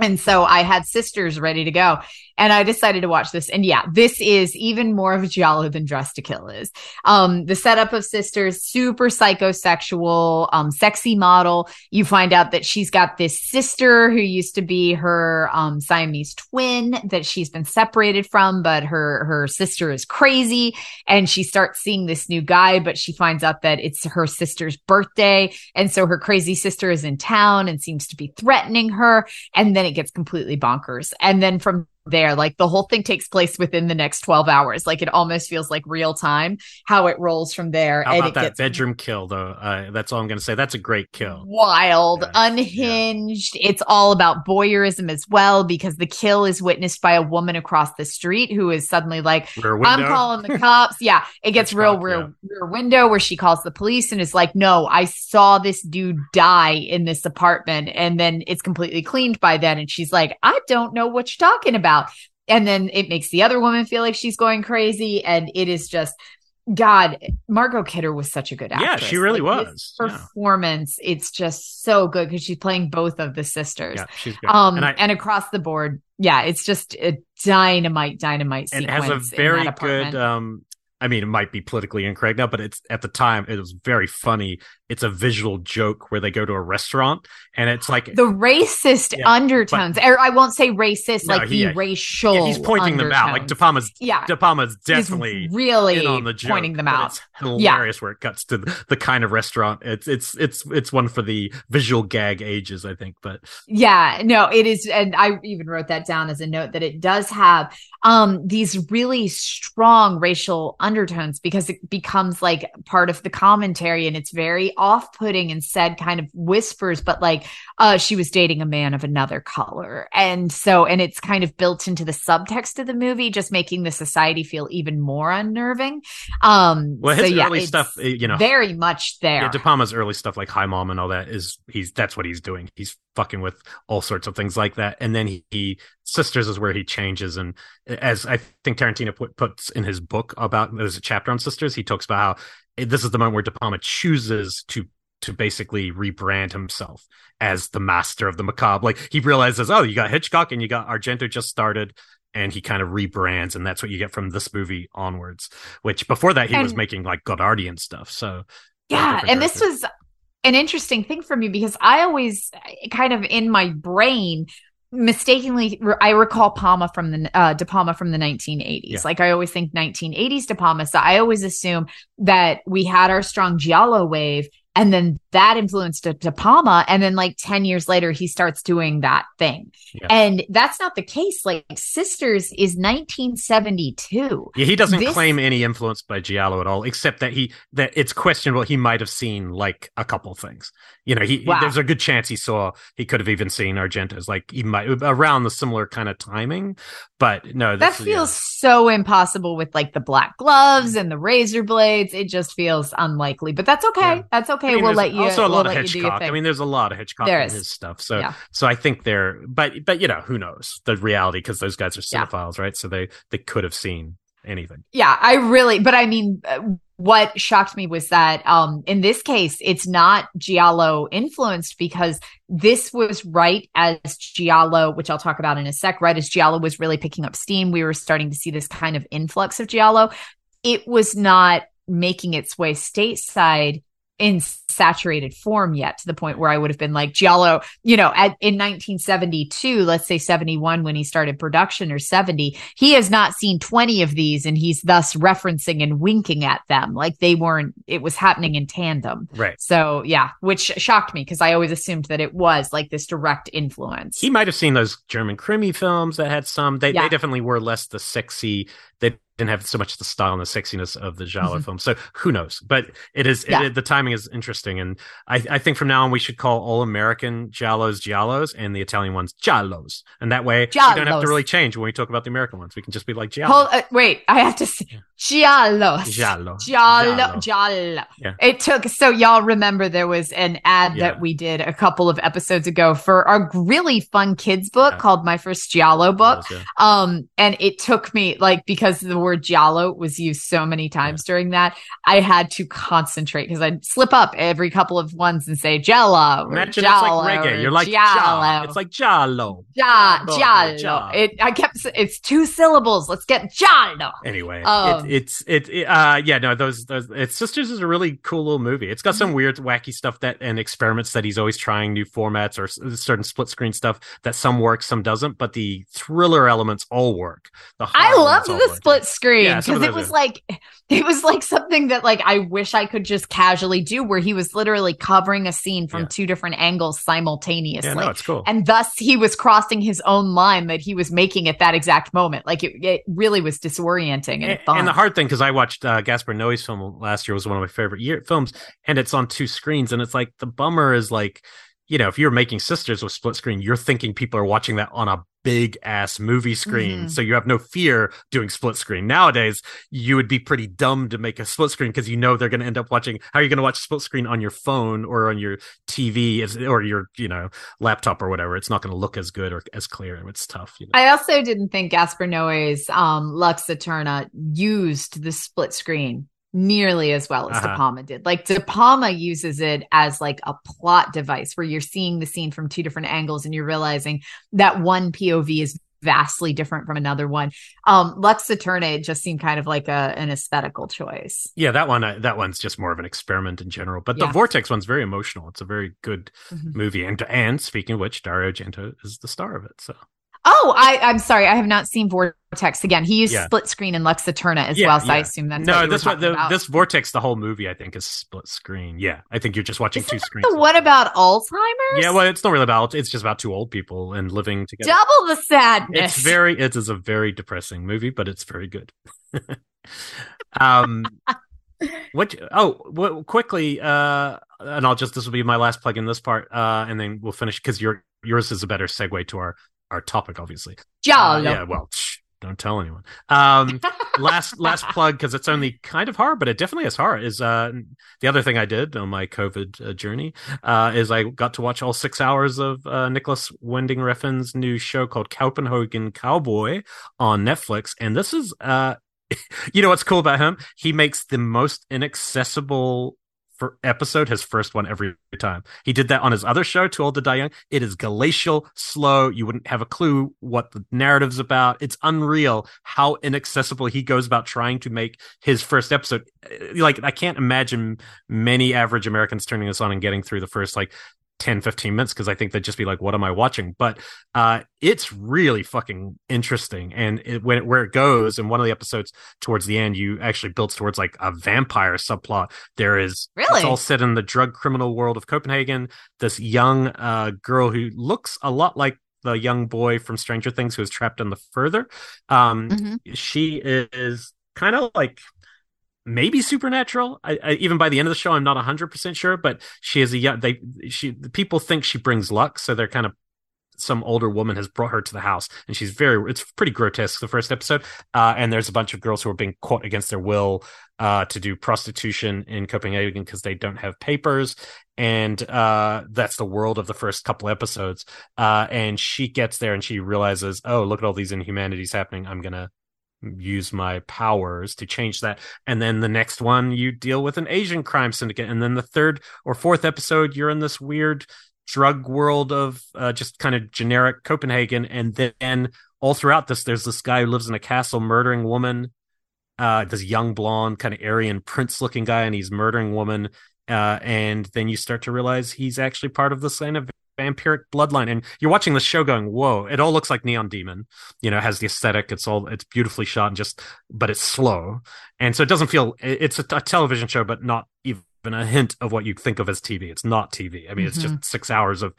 And so I had sisters ready to go. And I decided to watch this. And yeah, this is even more of a giallo than Dressed to Kill is. Um, the setup of sisters, super psychosexual, um, sexy model. You find out that she's got this sister who used to be her um, Siamese twin that she's been separated from, but her her sister is crazy, and she starts seeing this new guy, but she finds out that it's her sister's birthday, and so her crazy sister is in town and seems to be threatening her, and then it gets completely bonkers, and then from there like the whole thing takes place within the next 12 hours like it almost feels like real time how it rolls from there How about that gets bedroom kill though? Uh, that's all I'm gonna say. That's a great kill. wild, Yeah, unhinged. It's all about voyeurism as well because the kill is witnessed by a woman across the street who is suddenly like, I'm calling the cops. Yeah, it gets real Hitchcock, rear, yeah. rear window where she calls the police and is like, "No, I saw this dude die in this apartment," and then it's completely cleaned by then, and she's like, "I don't know what you're talking about," and then it makes the other woman feel like she's going crazy, and it is just. God, Margot Kidder was such a good actress. Yeah, she really Like, was. Yeah. Performance, it's just so good because she's playing both of the sisters. Yeah, she's good. Um, and and, across the board, yeah, it's just a dynamite, dynamite and has a very good um I mean, it might be politically incorrect now, but it's at the time it was very funny. It's a visual joke where they go to a restaurant and it's like the racist Yeah, undertones, or I won't say racist, No, like he- the yeah, racial. yeah, he's pointing them out. Like undertones. De Palma's yeah, De Palma's he's definitely really in on the joke, pointing them out. It's hilarious where it cuts to the, the kind of restaurant. It's it's it's it's one for the visual gag ages, I think. But Yeah, no, it is, and I even wrote that down as a note that it does have um these really strong racial undertones because it becomes like part of the commentary and it's very off-putting and said kind of whispers, but like uh she was dating a man of another color. And so and it's kind of built into the subtext of the movie, just making the society feel even more unnerving. Um well, so his yeah, early it's stuff, uh, you know, very much there. Yeah, De Palma's early stuff like Hi Mom and all that is he's that's what he's doing. He's fucking with all sorts of things like that. And then he, he Sisters is where he changes and as I think Tarantino put, puts in his book about there's a chapter on Sisters, he talks about how this is the moment where De Palma chooses to to basically rebrand himself as the master of the macabre. Like he realizes, oh, you got Hitchcock and you got Argento just started and he kind of rebrands and that's what you get from this movie onwards which before that he was making like Godardian stuff so Yeah, and this was an interesting thing for me because I always kind of in my brain mistakenly I recall Palma from the uh De Palma from the 1980s. Yeah. Like I always think 1980s De Palma. So I always assume that we had our strong giallo wave and then that influenced De, De Palma and then like 10 years later he starts doing that thing. Yeah. And that's not the case. Like Sisters is 1972. Yeah, he doesn't This- claim any influence by Giallo at all, except that he that it's questionable. He might have seen like a couple things. You know, he, he- there's a good chance he saw. He could have even seen Argento's. Like he might around the similar kind of timing. But no, That feels yeah. So impossible with like the black gloves and the razor blades. It just feels unlikely, but that's okay. Yeah. That's okay. I mean, we'll let you. also a we'll lot of do your Hitchcock. I mean, there's a lot of Hitchcock There in is. his stuff. So, Yeah. so I think they're, but but you know, who knows the reality because those guys are Yeah. cinephiles, right? So they they could have seen anything. yeah, I really, but I mean, uh, what shocked me was that um in this case, it's not Giallo influenced because this was right as Giallo, which I'll talk about in a sec, right as Giallo was really picking up steam. We were starting to see this kind of influx of Giallo. it was not making its way stateside in saturated form yet to the point where I would have been like Giallo, you know, at, in 1972, let's say 71 when he started production or 70, he has not seen 20 of these and he's thus referencing and winking at them like they weren't, it was happening in tandem. Right. So yeah, which shocked me because I always assumed that it was like this direct influence. He might have seen those German Krimi films that had some, they, Yeah. they definitely were less the sexy, they didn't have so much the style and the sexiness of the Giallo Mhm. film. So who knows? But it is, Yeah. it, the timing is interesting. And I, I think from now on, we should call all American Giallos Giallos and the Italian ones Giallos. And that way we don't have to really change when we talk about the American ones. We can just be like Giallo. Hold, uh, wait, I have to say, Giallos. Giallo. Giallo, Giallo. Yeah. It took, so y'all remember there was an ad Yeah. that we did a couple of episodes ago for a really fun kids book called My First Giallo Book. Um, and it took me like because the word Giallo was used so many times during that, I had to concentrate because I'd slip up every couple of ones and say Jello. Imagine Giallo it's like reggae. You're like Giallo. It's like Giallo. Ja, Giallo. Giallo. It, I kept, it's two syllables. Let's get Giallo. Anyway, Um, it, it's it, it uh yeah no those those it's Sisters is a really cool little movie. It's got some Mm-hmm. weird wacky stuff that and experiments that he's always trying new formats or certain split screen stuff that some works some doesn't, but the thriller elements all work. The I love the work. split screen because of it was are- like it was like something that like I wish I could just casually do where he was literally covering a scene from Yeah. two different angles simultaneously. Yeah, no, it's cool. and thus he was crossing his own line that he was making at that exact moment. Like it, it really was disorienting and, and, fun. and the hard thing because I watched uh, Gaspar Noé's film last year was one of my favorite year films, and it's on two screens, and it's like the bummer is like, you know, if you're making Sisters with split screen, you're thinking people are watching that on a big ass movie screen, Mhm. so you have no fear doing split screen. Nowadays, you would be pretty dumb to make a split screen because you know they're going to end up watching. How are you going to watch split screen on your phone or on your TV or your you know laptop or whatever? It's not going to look as good or as clear. And it's tough. You know? I also didn't think Gaspar Noé's um, Lux Eterna used the split screen nearly as well as Uh-huh. De Palma did. Like De Palma uses it as like a plot device where you're seeing the scene from two different angles and you're realizing that one POV is vastly different from another one. Um, Lux Eterna it just seemed kind of like a an aesthetical choice. Yeah, that one. uh, That one's just more of an experiment in general. But the Yeah. Vortex one's very emotional. It's a very good Mhm. movie. And and speaking of which, Dario Argento is the star of it. So Oh, I, I'm sorry, I have not seen Vortex again. He used Yeah. split screen in Lux Eterna as Yeah, well, so I assume that's no, what this one, the, this Vortex, the whole movie, I think, is split screen. Yeah, I think you're just watching two screens. The what about Alzheimer's? Yeah, well, it's not really about. It's just about two old people and living together. double the sadness. It's very. It is a very depressing movie, but it's very good. um, what? Oh, quickly. Uh, and I'll just this will be my last plug in this part. Uh, and then we'll finish because your yours is a better segue to our our topic, obviously. Uh, yeah. Well, don't tell anyone. Um, last last plug because it's only kind of hard, but it definitely is hard. Is uh the other thing I did on my COVID uh, journey uh, is I got to watch all six hours of uh, Nicolas Winding Refn's new show called Copenhagen Cowboy on Netflix, and this is uh you know what's cool about him? He makes the most inaccessible episode his first one every time. He did that on his other show, Too Old to Die Young. It is glacial, slow. You wouldn't have a clue what the narrative's about. It's unreal how inaccessible he goes about trying to make his first episode. Eh, like I can't imagine many average Americans turning this on and getting through the first like 10 15 minutes because i think they'd just be like what am i watching but uh it's really fucking interesting and it, when it, where it goes in one of the episodes towards the end you actually builds towards like a vampire subplot there is Really? it's all set in the drug criminal world of copenhagen this young uh girl who looks a lot like the young boy from stranger things who is trapped in the further um Mhm. she is kind of like maybe supernatural. I, I, even by the end of the show, I'm not 100 percent sure, but she is a young. They she the people think she brings luck, so they're kind of some older woman has brought her to the house, and she's very. It's pretty grotesque. The first episode, uh, and there's a bunch of girls who are being caught against their will uh, to do prostitution in Copenhagen because they don't have papers. And uh, that's the world of the first couple episodes. Uh, and she gets there and she realizes, oh, look at all these inhumanities happening. I'm gonna use my powers to change that. And then the next one, you deal with an Asian crime syndicate. And then the third or fourth episode, you're in this weird drug world of uh, just kind of generic Copenhagen. And then all throughout this, there's this guy who lives in a castle murdering woman uh, this young blonde, kind of Aryan prince looking guy, and he's murdering woman. Uh, and then you start to realize he's actually part of the of vampiric bloodline and you're watching the show going whoa it all looks like neon demon you know has the aesthetic it's all it's beautifully shot and just but it's slow and so it doesn't feel it's a, a television show but not even a hint of what you think of as tv it's not tv i mean mm-hmm. it's just mm-hmm. six hours of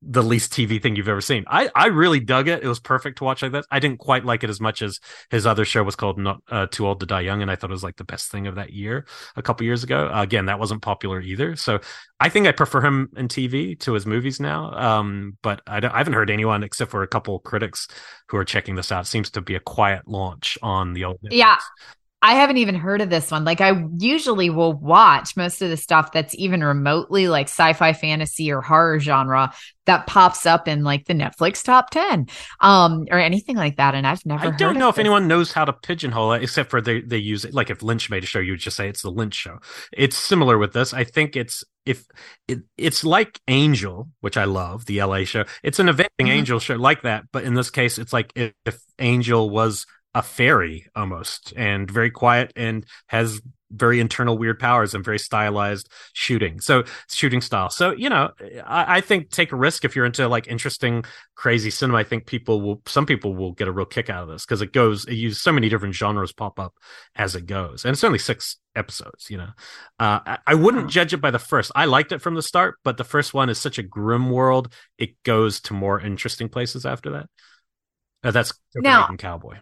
the least TV thing you've ever seen. I, I really dug it. It was perfect to watch like that. I didn't quite like it as much as his other show was called Not uh, Too Old to Die Young, and I thought it was like the best thing of that year a couple years ago. Uh, again, that wasn't popular either. So I think I prefer him in TV to his movies now. Um, but I, I haven't heard anyone except for a couple critics who are checking this out. It seems to be a quiet launch on the old. Yeah. I haven't even heard of this one. Like I usually will watch most of the stuff that's even remotely like sci-fi fantasy or horror genre that pops up in like the Netflix top 10 um or anything like that and I've never I don't know if anyone knows how to pigeonhole it except for they they use it like if Lynch made a show you would just say it's the Lynch show. It's similar with this. I think it's if it, it's like Angel, which I love, the LA show. It's an event mm-hmm. Angel show like that, but in this case it's like if, if Angel was a fairy almost and very quiet and has very internal weird powers and very stylized shooting. So shooting style. So you know I, I, think take a risk if you're into like interesting crazy cinema. I think people will some people will get a real kick out of this because it goes it uses so many different genres pop up as it goes. And it's only six episodes you know. Uh, I, I, wouldn't judge it by the first. I liked it from the start but the first one is such a grim world it goes to more interesting places after that. Uh, that's now cowboy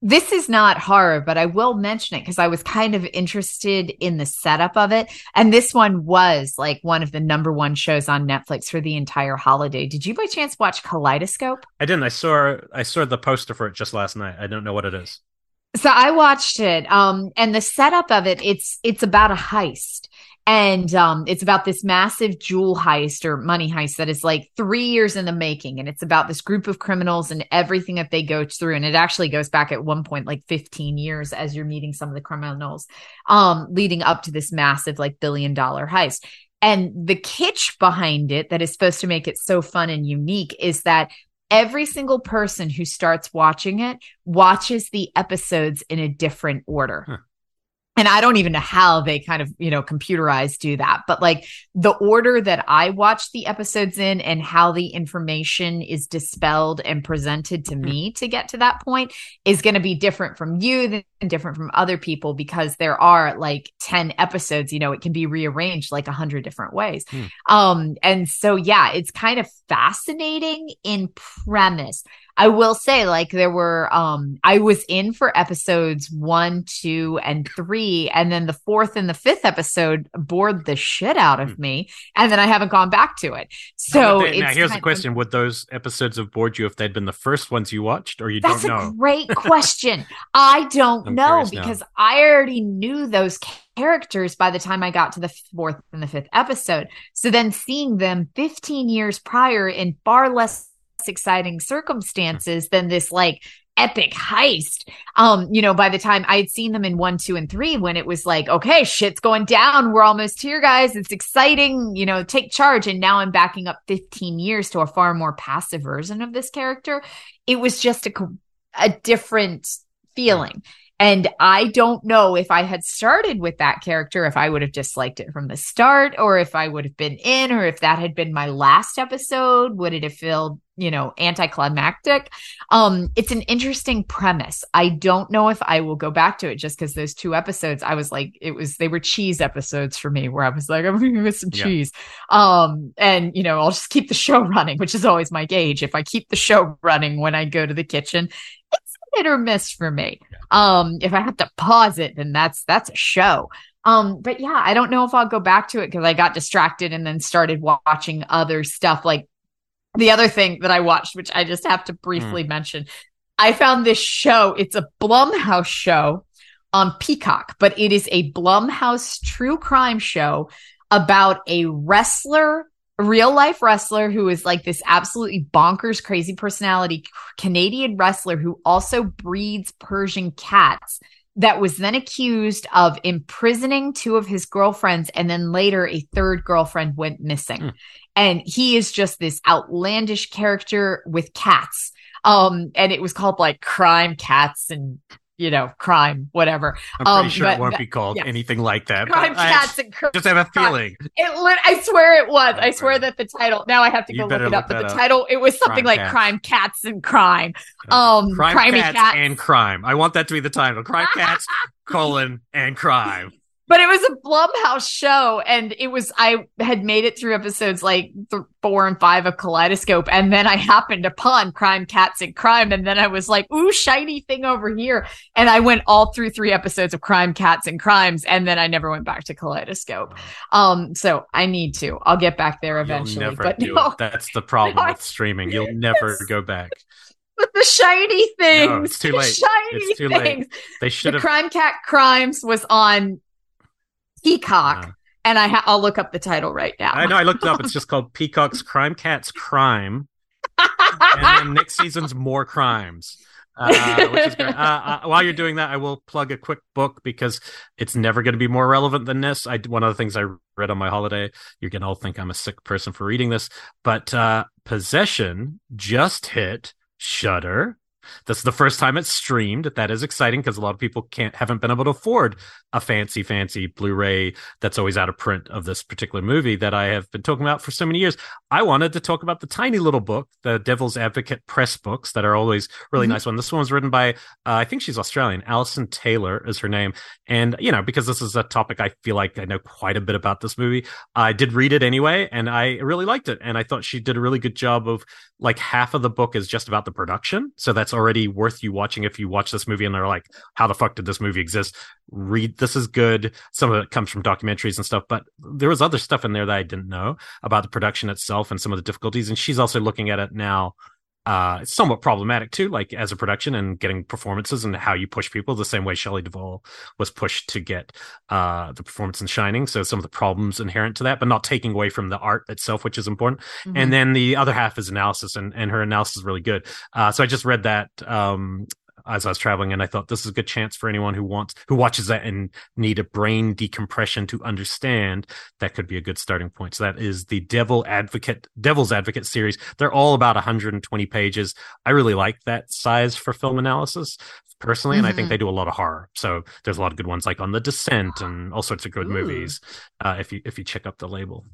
this is not horror, but I will mention it because I was kind of interested in the setup of it. And this one was like one of the number one shows on Netflix for the entire holiday. Did you by chance watch Kaleidoscope? I didn't. I saw I saw the poster for it just last night. I don't know what it is. So I watched it. Um, and the setup of it, it's it's about a heist. And um, it's about this massive jewel heist or money heist that is like three years in the making. And it's about this group of criminals and everything that they go through. And it actually goes back at one point like 15 years as you're meeting some of the criminals um, leading up to this massive like billion dollar heist. And the kitsch behind it that is supposed to make it so fun and unique is that every single person who starts watching it watches the episodes in a different order. Huh and I don't even know how they kind of, you know, computerized do that. But like the order that I watch the episodes in and how the information is dispelled and presented to me to get to that point is going to be different from you and different from other people because there are like 10 episodes, you know, it can be rearranged like a hundred different ways. Hmm. Um, and so, yeah, it's kind of fascinating in premise. I will say, like, there were, um, I was in for episodes one, two, and three. And then the fourth and the fifth episode bored the shit out of hmm. me. And then I haven't gone back to it. So now, now here's the question of, Would those episodes have bored you if they'd been the first ones you watched, or you don't know? That's a great question. I don't know because now. I already knew those characters by the time I got to the fourth and the fifth episode. So then seeing them 15 years prior in far less exciting circumstances than this like epic heist. Um, you know, by the time I had seen them in one, two, and three, when it was like, okay, shit's going down. We're almost here, guys. It's exciting, you know, take charge. And now I'm backing up 15 years to a far more passive version of this character. It was just a, a different feeling. And I don't know if I had started with that character, if I would have disliked it from the start, or if I would have been in, or if that had been my last episode, would it have felt, you know, anticlimactic? Um, it's an interesting premise. I don't know if I will go back to it just because those two episodes, I was like, it was, they were cheese episodes for me where I was like, I'm gonna get some yeah. cheese. Um, and you know, I'll just keep the show running, which is always my gauge. If I keep the show running when I go to the kitchen, it's hit or miss for me. Um, if I have to pause it, then that's that's a show. Um, but yeah, I don't know if I'll go back to it because I got distracted and then started watching other stuff. Like the other thing that I watched, which I just have to briefly mm. mention, I found this show. It's a Blumhouse show on Peacock, but it is a Blumhouse true crime show about a wrestler a real life wrestler who is like this absolutely bonkers, crazy personality, Canadian wrestler who also breeds Persian cats that was then accused of imprisoning two of his girlfriends and then later a third girlfriend went missing. Mm. And he is just this outlandish character with cats. Um, and it was called like crime cats and you know, crime, whatever. I'm pretty Um, sure but- it won't be called yes. anything like that. Crime I cats and cr- just have a feeling. It lit, I swear it was. I swear that the title. Now I have to You go look it look up. But the up. title, it was something Crime like Cats. "Crime Cats and Crime." Um, crime cats, cats. and crime. I want that to be the title. Crime cats colon and crime. But it was a Blumhouse show, and it was I had made it through episodes like th- four and five of Kaleidoscope, and then I happened upon Crime Cats and Crime, and then I was like, "Ooh, shiny thing over here!" And I went all through three episodes of Crime Cats and Crimes, and then I never went back to Kaleidoscope. Um, so I need to. I'll get back there eventually, but no. That's the problem No, with streaming. You'll never go back. but the shiny things, No, it's too the late. shiny It's too late. They should The have. Crime Cat Crimes was on Peacock, Uh, and I ha- I'll look up the title right now. I know. I looked it up. It's just called Peacock's Crime Cats Crime, and then next season's More Crimes. Uh, which is great. Uh, uh, while you're doing that, I will plug a quick book because it's never going to be more relevant than this. I one of the things I read on my holiday. You're going to all think I'm a sick person for reading this, but uh, Possession just hit Shudder. This is the first time it's streamed. That is exciting because a lot of people can't haven't been able to afford a fancy, fancy Blu-ray that's always out of print of this particular movie that I have been talking about for so many years. I wanted to talk about the tiny little book, the Devil's Advocate press books that are always really Mhm. nice one. This one was written by, uh, I think she's Australian. Alison Taylor is her name. And, you know, because this is a topic I feel like I know quite a bit about this movie, I did read it anyway, and I really liked it. And I thought she did a really good job of like half of the book is just about the production. So that's already worth you watching if you watch this movie and they're like, how the fuck did this movie exist? Read, this is good. Some of it comes from documentaries and stuff, but there was other stuff in there that I didn't know about the production itself and some of the difficulties. And she's also looking at it now. Uh, it's somewhat problematic too, like as a production and getting performances and how you push people the same way Shelley Duvall was pushed to get uh, the performance in Shining. So some of the problems inherent to that, but not taking away from the art itself, which is important. Mhm. And then the other half is analysis, and, and her analysis is really good. Uh, so I just read that um, as I was traveling, and I thought this is a good chance for anyone who wants who watches that and need a brain decompression to understand. That could be a good starting point. So that is the Devil Advocate, Devil's Advocate series. They're all about 120 pages. I really like that size for film analysis personally, and I think Mhm. they do a lot of horror. So there's a lot of good ones like on The Descent and all sorts of good Ooh. movies. Uh, if you if you check up the label.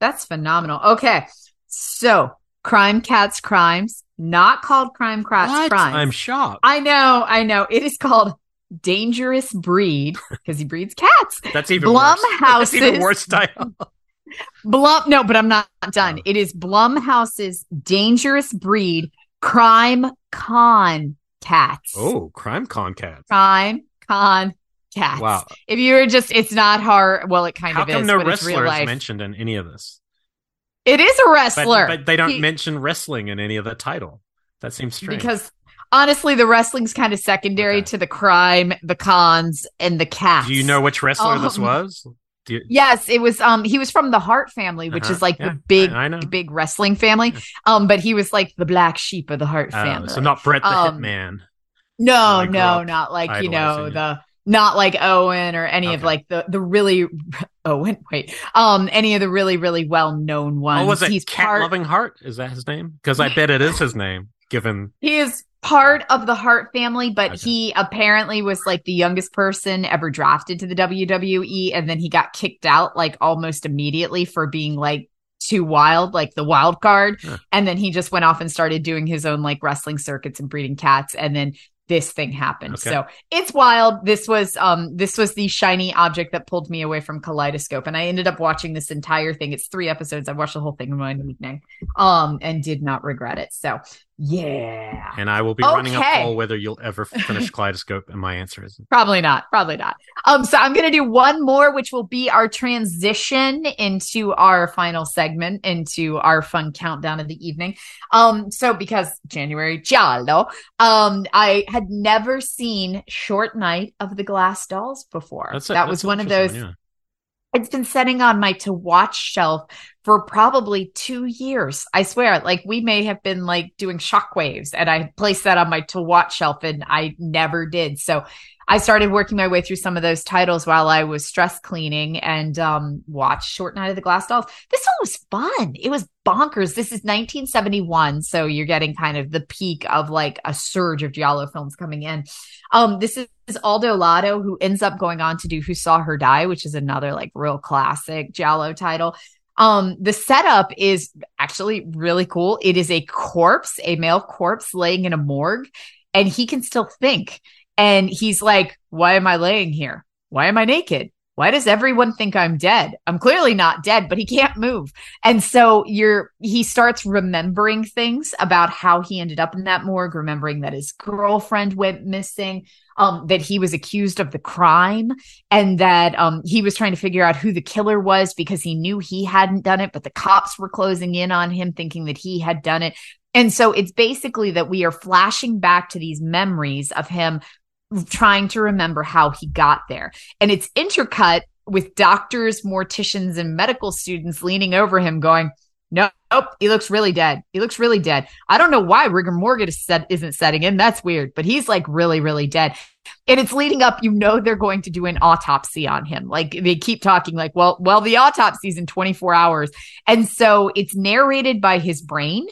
That's phenomenal. Okay. So, Crime Cats Crimes, not called Crime Cats What? Crimes. I'm shocked. I know, I know. It is called Dangerous Breed because he breeds cats. That's even worse. That's even Blumhouse's worse title. Blum no, but I'm not oh. done. Oh. It is Blumhouse's Dangerous Breed Crime Con Cats. Oh, crime con cat. Crime Con Cats. Wow. If you were just it's not hard well it kind How of come is, no but it's real wrestler is mentioned in any of this? It is a wrestler. but they don't He- mention wrestling in any of the title. That seems strange. because honestly the wrestling's kind of secondary Okay. to the crime the cons and the cats do you know which wrestler this Um, was? You, yes it was um he was from the hart family which Uh-huh. is like Yeah, the big I, I big wrestling family Yeah. um but he was like the black sheep of the hart Oh, family so not Brett the Um, Hitman. no no not like you know the not like owen or any of like the the really owen wait um any of the really really well known ones Oh, was it he's Cat part Loving Heart? Is that his name? Because I bet it is his name. Given He is part of the Hart family, but Okay. he apparently was like the youngest person ever drafted to the WWE. And then he got kicked out like almost immediately for being like too wild, like the wild card. Huh. And then he just went off and started doing his own like wrestling circuits and breeding cats. And then this thing happened. Okay. So it's wild. This was um this was the shiny object that pulled me away from Kaleidoscope. And I ended up watching this entire thing. It's three episodes. I watched the whole thing in one evening. Um and did not regret it. So yeah. and I will be running a Okay. poll whether you'll ever finish Kaleidoscope, and my answer is Probably not. Probably not. Um, so I'm gonna do one more, which will be our transition into our final segment, into our fun countdown of the evening. Um, so because January Giallo, um, I had never seen Short Night of the Glass Dolls before. that's it. that That's was one of those one, it's been sitting on my to watch shelf for probably two years. I swear, like we may have been like doing shockwaves and I placed that on my to watch shelf and I never did. So I started working my way through some of those titles while I was stress cleaning and um, watched Short Night of the Glass Dolls. This one was fun. It was bonkers. This is 1971, so you're getting kind of the peak of like a surge of giallo films coming in. Um, this is Aldo Lado, who ends up going on to do Who Saw Her Die, which is another like real classic giallo title. Um, the setup is actually really cool. It is a corpse, a male corpse laying in a morgue, and he can still think. And he's like, Why am I laying here? Why am I naked? Why does everyone think I'm dead? I'm clearly not dead, but he can't move. And so you're, he starts remembering things about how he ended up in that morgue, remembering that his girlfriend went missing, um, that he was accused of the crime and that um, he was trying to figure out who the killer was because he knew he hadn't done it, but the cops were closing in on him thinking that he had done it. And so it's basically that we are flashing back to these memories of him trying to remember how he got there. And it's intercut with doctors, morticians, and medical students leaning over him going, Nope, he looks really dead. He looks really dead. I don't know why rigor mortis set, isn't setting in. That's weird, but he's like really, really dead. And it's leading up. You know they're going to do an autopsy on him. Like they keep talking, like, well, well, the autopsy's in 24 hours, and so it's narrated by his brain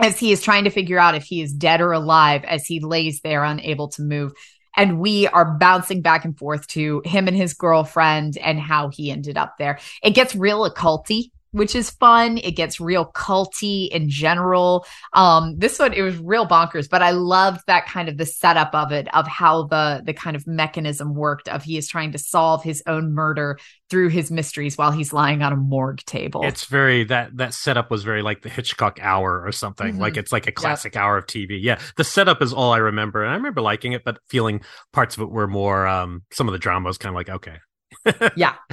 as he is trying to figure out if he is dead or alive as he lays there unable to move. And we are bouncing back and forth to him and his girlfriend and how he ended up there. It gets real occulty which is fun. It gets real culty in general. Um, this one it was real bonkers, but I loved that kind of the setup of it, of how the the kind of mechanism worked. Of he is trying to solve his own murder through his mysteries while he's lying on a morgue table. It's very that that setup was very like the Hitchcock hour or something. Mm-hmm. Like it's like a classic yep. hour of TV. Yeah, the setup is all I remember, and I remember liking it, but feeling parts of it were more. um Some of the drama was kind of like okay, yeah.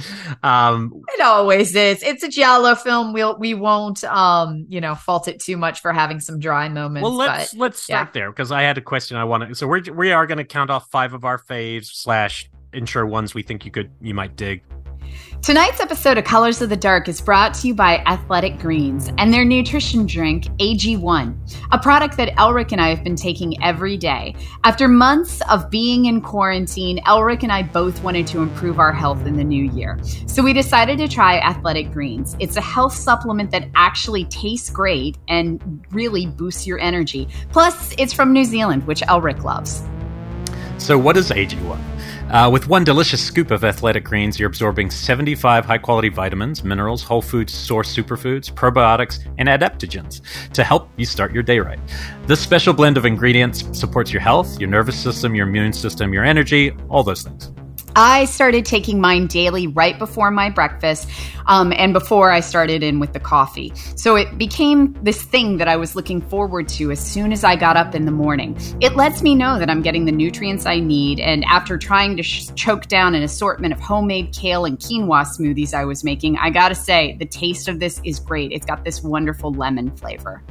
Um, it always is. It's a giallo film. We'll we won't um, you know, fault it too much for having some dry moments. Well, let's but, let's start yeah. there because I had a question I want to. So we're we are going to count off five of our faves slash intro ones we think you could you might dig. Tonight's episode of Colors of the Dark is brought to you by Athletic Greens and their nutrition drink, AG1, a product that Elric and I have been taking every day. After months of being in quarantine, Elric and I both wanted to improve our health in the new year. So we decided to try Athletic Greens. It's a health supplement that actually tastes great and really boosts your energy. Plus, it's from New Zealand, which Elric loves. So, what is AG1? Uh, with one delicious scoop of athletic greens, you're absorbing 75 high quality vitamins, minerals, whole foods source superfoods, probiotics, and adaptogens to help you start your day right. This special blend of ingredients supports your health, your nervous system, your immune system, your energy, all those things. I started taking mine daily right before my breakfast um, and before I started in with the coffee. So it became this thing that I was looking forward to as soon as I got up in the morning. It lets me know that I'm getting the nutrients I need. And after trying to sh- choke down an assortment of homemade kale and quinoa smoothies I was making, I gotta say, the taste of this is great. It's got this wonderful lemon flavor.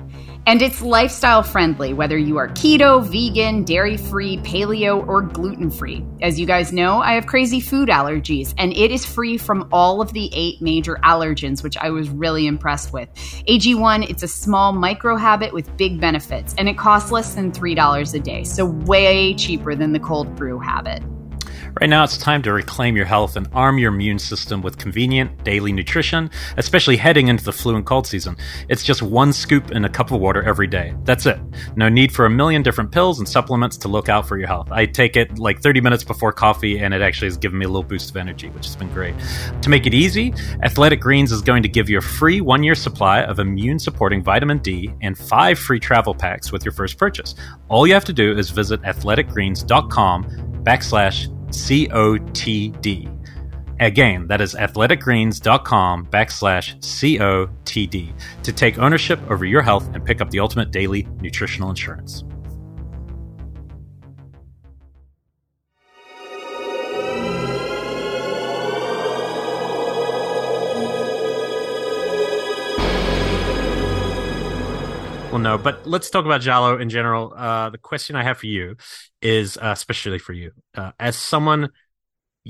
And it's lifestyle friendly, whether you are keto, vegan, dairy free, paleo, or gluten free. As you guys know, I have crazy food allergies, and it is free from all of the eight major allergens, which I was really impressed with. AG1, it's a small micro habit with big benefits, and it costs less than $3 a day, so way cheaper than the cold brew habit. Right now, it's time to reclaim your health and arm your immune system with convenient daily nutrition, especially heading into the flu and cold season. It's just one scoop in a cup of water every day. That's it. No need for a million different pills and supplements to look out for your health. I take it like 30 minutes before coffee, and it actually has given me a little boost of energy, which has been great. To make it easy, Athletic Greens is going to give you a free one year supply of immune supporting vitamin D and five free travel packs with your first purchase. All you have to do is visit athleticgreens.com backslash COTD. Again, that is athleticgreens.com backslash COTD to take ownership over your health and pick up the ultimate daily nutritional insurance. Well, no, but let's talk about giallo in general. Uh, the question I have for you is, uh, especially for you, uh, as someone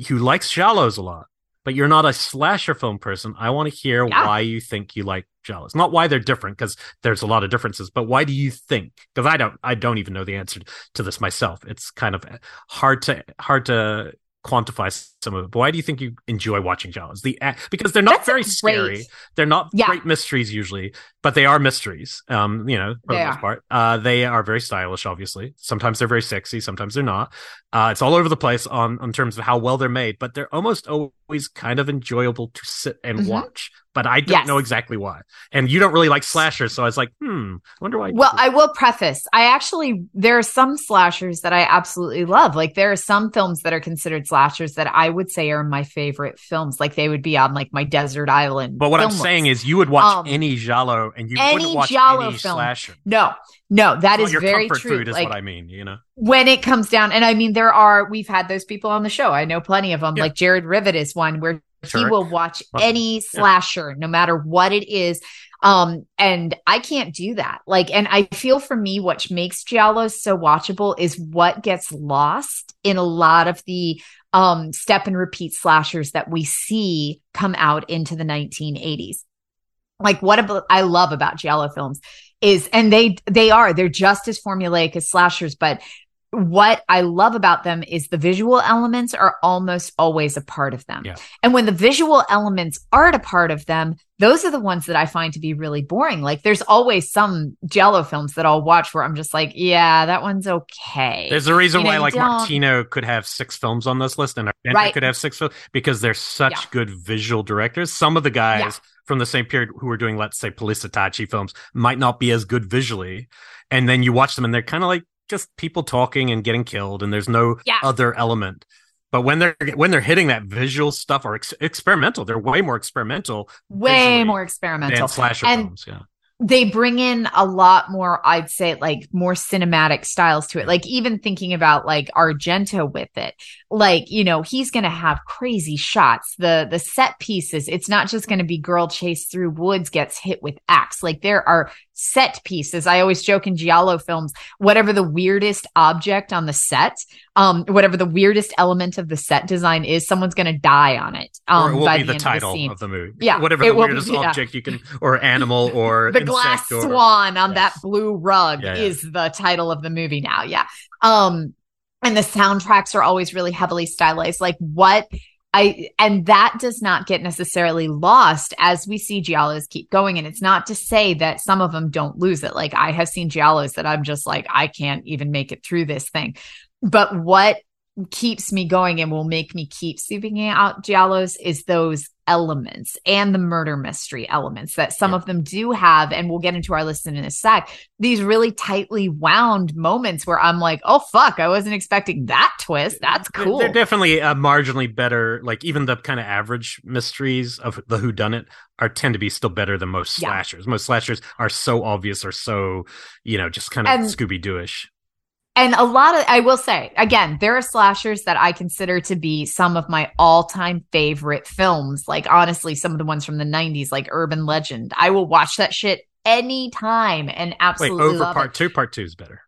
who likes giallos a lot, but you're not a slasher film person. I want to hear Yeah. why you think you like Giallos. Not why they're different, because there's a lot of differences, but why do you think? Because I don't, I don't even know the answer to this myself. It's kind of hard to hard to quantify some of it. But why do you think you enjoy watching Giallos? The act- because they're not That's very great- scary. They're not Yeah. great mysteries usually, but they are mysteries. Um, you know, for They the most are. part. Uh, they are very stylish. Obviously, sometimes they're very sexy, sometimes they're not. Uh, it's all over the place on in terms of how well they're made, but they're almost always kind of enjoyable to sit and Mhm. watch. But I don't Yes. know exactly why. And you don't really like slashers, so I was like, hmm, I wonder why. Well, I will preface. I actually there are some slashers that I absolutely love. Like there are some films that are considered slashers that I would say are my favorite films. Like they would be on like my desert island. but what I'm film saying is, you would watch Um, any giallo, and you wouldn't watch giallo any film. slasher. no, no, that It's is your very true. food, is like what I mean. You know, when it comes down, and I mean there are we've had those people on the show. I know plenty of them. Yeah. Like Jared Rivet is one where Sure. he will watch any slasher no matter what it is. Um and i can't do that. Like and i feel for me what makes giallos so watchable is what gets lost in a lot of the um step and repeat slashers that we see come out into the 1980s like what about i love about giallo films is and they they are they're just as formulaic as slashers but what I love about them is the visual elements are almost always a part of them. Yeah. And when the visual elements aren't a part of them, those are the ones that I find to be really boring. Like there's always some giallo films that I'll watch where I'm just like, yeah, that one's okay. there's a reason You know, why like don't- Martino could have six films on this list, and Argento Right. could have six films because they're such Yeah. good visual directors. Some of the guys Yeah. from the same period who were doing, let's say, poliziotteschi films might not be as good visually, and then you watch them and they're kind of like just people talking and getting killed, and there's no Yeah. other element. But when they're when they're hitting that visual stuff or ex- experimental, they're way more experimental way more experimental. slasher And- films. Yeah, they bring in a lot more i'd say like more cinematic styles to it like even thinking about like argento with it like you know he's gonna have crazy shots the the set pieces it's not just gonna be girl chased through woods gets hit with axe like there are set pieces i always joke in giallo films whatever the weirdest object on the set um whatever the weirdest element of the set design is someone's gonna die on it um or it will by be the, the, title of the of the movie. Yeah, whatever the will be- weirdest yeah. object you can, or animal, or the glass or- swan on Yes. that blue rug Yeah, yeah. is the title of the movie now yeah um and the soundtracks are always really heavily stylized like what I and that does not get necessarily lost as we see giallos keep going. And it's not to say that some of them don't lose it. Like I have seen giallos that I'm just like I can't even make it through this thing. But what keeps me going and will make me keep seeking out giallos is those elements and the murder mystery elements that some Yeah. of them do have and we'll get into our list in a sec these really tightly wound moments where i'm like oh fuck i wasn't expecting that twist that's cool They're definitely uh, marginally better. Like even the kind of average mysteries of the Who Done It are tend to be still better than most Yeah. slashers. Most slashers are so obvious or so you know just kind of Scooby Dooish. And a lot of i will say again there are slashers that i consider to be some of my all-time favorite films like honestly some of the ones from the 90s like urban legend i will watch that shit anytime and Wait, absolutely over love part it. two. Part two is better.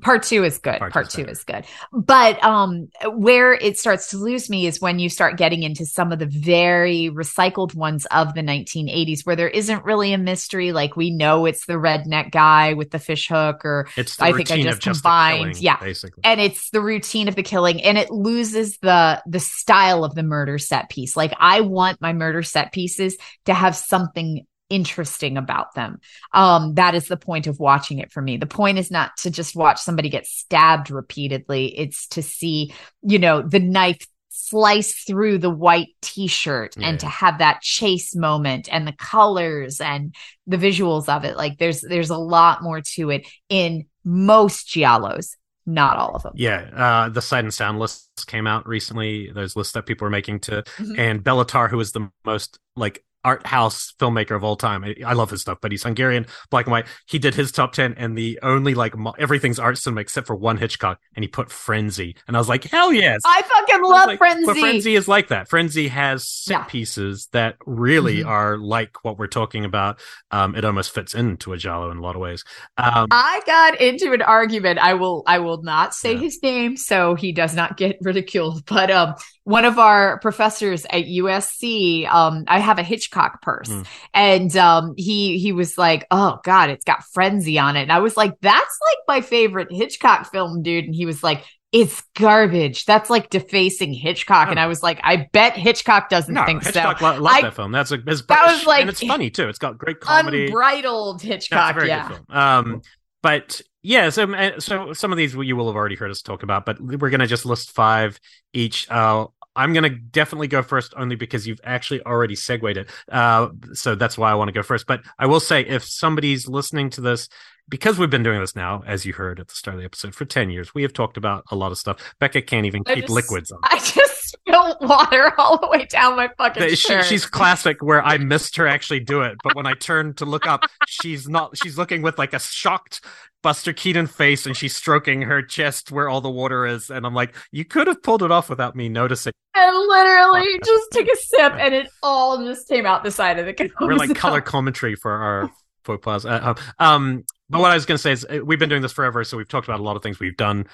Part two is good Part part, two better. is good but um where it starts to lose me is when you start getting into some of the very recycled ones of the 1980s where there isn't really a mystery like we know it's the redneck guy with the fish hook or It's the I think I just combined- killing, yeah. basically. and it's the routine of the killing and it loses the the style of the murder set piece like i want my murder set pieces to have something interesting about them um that is the point of watching it for me the point is not to just watch somebody get stabbed repeatedly it's to see you know the knife slice through the white t-shirt Yeah. and to have that chase moment and the colors and the visuals of it like there's there's a lot more to it in most giallos not all of them Yeah, uh, the sight and sound lists came out recently. Those lists that people are making to, Mhm. and Béla Tarr, who is the most like art house filmmaker of all time. I, I love his stuff, but he's Hungarian, black and white. He did his top ten, and the only like mo- everything's art cinema except for one Hitchcock, and he put Frenzy, and I was like, hell yes. I fucking I love like, Frenzy. But Frenzy is like that. Frenzy has set Yeah. pieces that really Mhm. are like what we're talking about. Um, it almost fits into a Giallo in a lot of ways. Um, I got into an argument. I will I will not say Yeah. his name so he does not get ridiculed. But um one of our professors at USC, um, I have a Hitchcock purse, mm. and um, he he was like, "Oh God, it's got frenzy on it," and I was like, "That's like my favorite Hitchcock film, dude," and he was like. It's garbage. That's like defacing Hitchcock, oh. and I was like, I bet Hitchcock doesn't no, think Hitchcock so. Lo- loved I, that film. That's a that was like, and it's funny too. It's got great comedy, unbridled Hitchcock. yeah. Um, but yeah, so so some of these you will have already heard us talk about, but we're gonna just list five each. Uh, I'm going to definitely go first only because you've actually already segued it. Uh, so that's why I want to go first. But I will say, if somebody's listening to this, because we've been doing this now, as you heard at the start of the episode, for 10 years, we have talked about a lot of stuff. Becca can't even I keep just, liquids on. I just spilled water all the way down my fucking she, She's classic where I missed her actually do it. But when I turned to look up, she's not, she's looking with like a shocked Buster Keaton face and she's stroking her chest where all the water is. And I'm like, you could have pulled it off without me noticing. I literally just took a sip and it all just came out the side of the nose. We're like color commentary for our faux pas. Uh, um, but what I was going to say is uh, we've been doing this forever. So we've talked about a lot of things we've done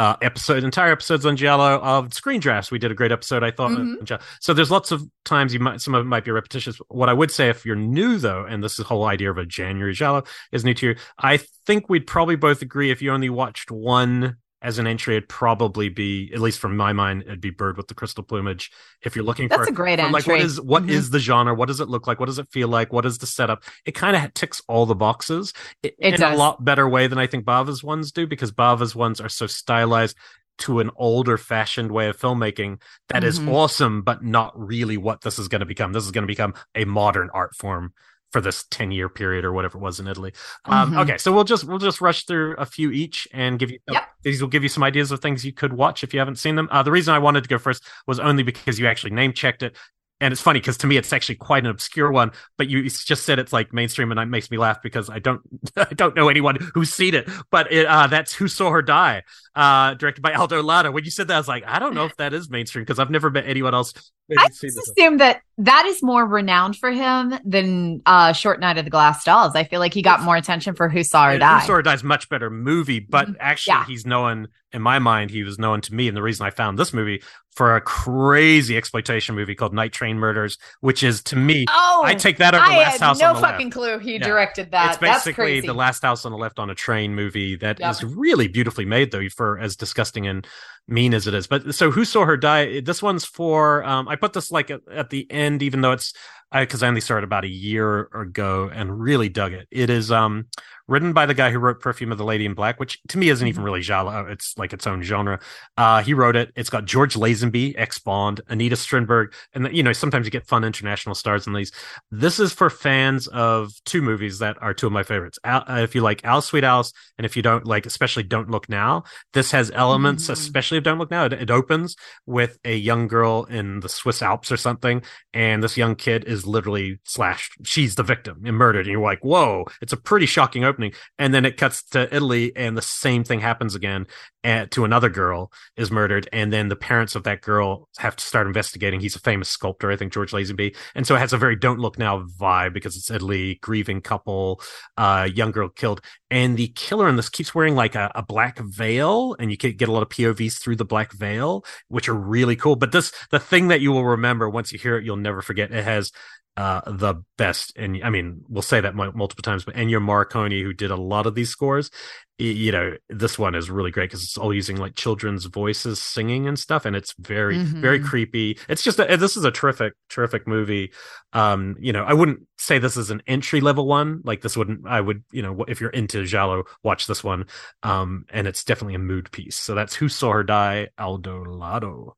uh, episode, entire episodes on Giallo of screen drafts. We did a great episode, I thought. Mm-hmm. So there's lots of times you might, some of it might be repetitious. What I would say, if you're new though, and this whole idea of a January Giallo is new to you, I think we'd probably both agree if you only watched one as an entry, it'd probably be, at least from my mind, it'd be Bird with the Crystal Plumage. If you're looking That's for a great for, entry. Like, what is what mm-hmm. is the genre? What does it look like? What does it feel like? What is the setup? It kind of ticks all the boxes it, it in does. a lot better way than I think Bava's ones do, because Bava's ones are so stylized to an older fashioned way of filmmaking that mm-hmm. is awesome, but not really what this is going to become. This is going to become a modern art form for this 10 year period or whatever it was in Italy. Um, mm-hmm. okay, so we'll just we'll just rush through a few each and give you yep. these will give you some ideas of things you could watch if you haven't seen them. Uh, the reason I wanted to go first was only because you actually name checked it and it's funny because to me it's actually quite an obscure one but you just said it's like mainstream and it makes me laugh because i don't i don't know anyone who's seen it but it, uh, that's who saw her die uh, directed by aldo lado when you said that i was like i don't know if that is mainstream because i've never met anyone else i just assume that that is more renowned for him than uh, short night of the glass dolls i feel like he got more attention for who saw her die who saw her die is much better movie but mm-hmm. actually yeah. he's known in my mind he was known to me and the reason i found this movie for a crazy exploitation movie called Night Train Murders, which is to me, oh, I take that over I Last House no on the left. No fucking left. clue he yeah. directed that. It's basically the Last House on the Left on a train movie that yep. is really beautifully made, though, for as disgusting and mean as it is. But so who saw her die? This one's for. Um, I put this like at, at the end, even though it's because I, I, only started about a year ago and really dug it. It is um written by the guy who wrote Perfume of the Lady in Black, which to me isn't even mm-hmm. really giallo. It's like its own genre. Uh, he wrote it. It's got George Lazenby, ex Bond, Anita Strindberg, and you know sometimes you get fun international stars in these. This is for fans of two movies that are two of my favorites. Al, uh, if you like Alice Sweet Alice, and if you don't like, especially Don't Look Now, this has elements, mm-hmm. especially of Don't Look Now. It, it opens with a young girl in the Swiss Alps or something, and this young kid is literally slashed. She's the victim and murdered, and you're like, whoa! It's a pretty shocking opening and then it cuts to Italy, and the same thing happens again. And to another girl is murdered, and then the parents of that girl have to start investigating. He's a famous sculptor, I think George Lazenby, and so it has a very "Don't Look Now" vibe because it's Italy, grieving couple, uh, young girl killed, and the killer in this keeps wearing like a, a black veil, and you can get a lot of POVs through the black veil, which are really cool. But this, the thing that you will remember once you hear it, you'll never forget. It has uh, the best. And I mean, we'll say that multiple times, but Ennio Morricone, who did a lot of these scores, you know, this one is really great because it's all using like children's voices singing and stuff. And it's very, mm-hmm. very creepy. It's just, a, this is a terrific, terrific movie. Um, you know, I wouldn't say this is an entry level one. Like this wouldn't, I would, you know, if you're into Giallo, watch this one. Um, and it's definitely a mood piece. So that's Who Saw Her Die, Aldo Lado.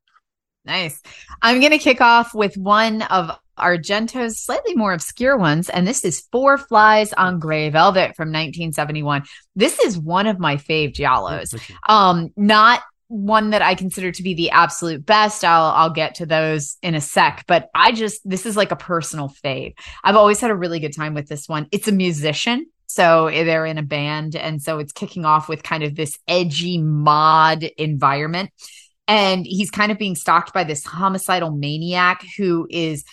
Nice. I'm going to kick off with one of Argento's slightly more obscure ones, and this is Four Flies on Grey Velvet from 1971. This is one of my fave giallos. Um, not one that I consider to be the absolute best. I'll I'll get to those in a sec, but I just this is like a personal fave. I've always had a really good time with this one. It's a musician so they're in a band. And so it's kicking off with kind of this edgy mod environment. And he's kind of being stalked by this homicidal maniac who is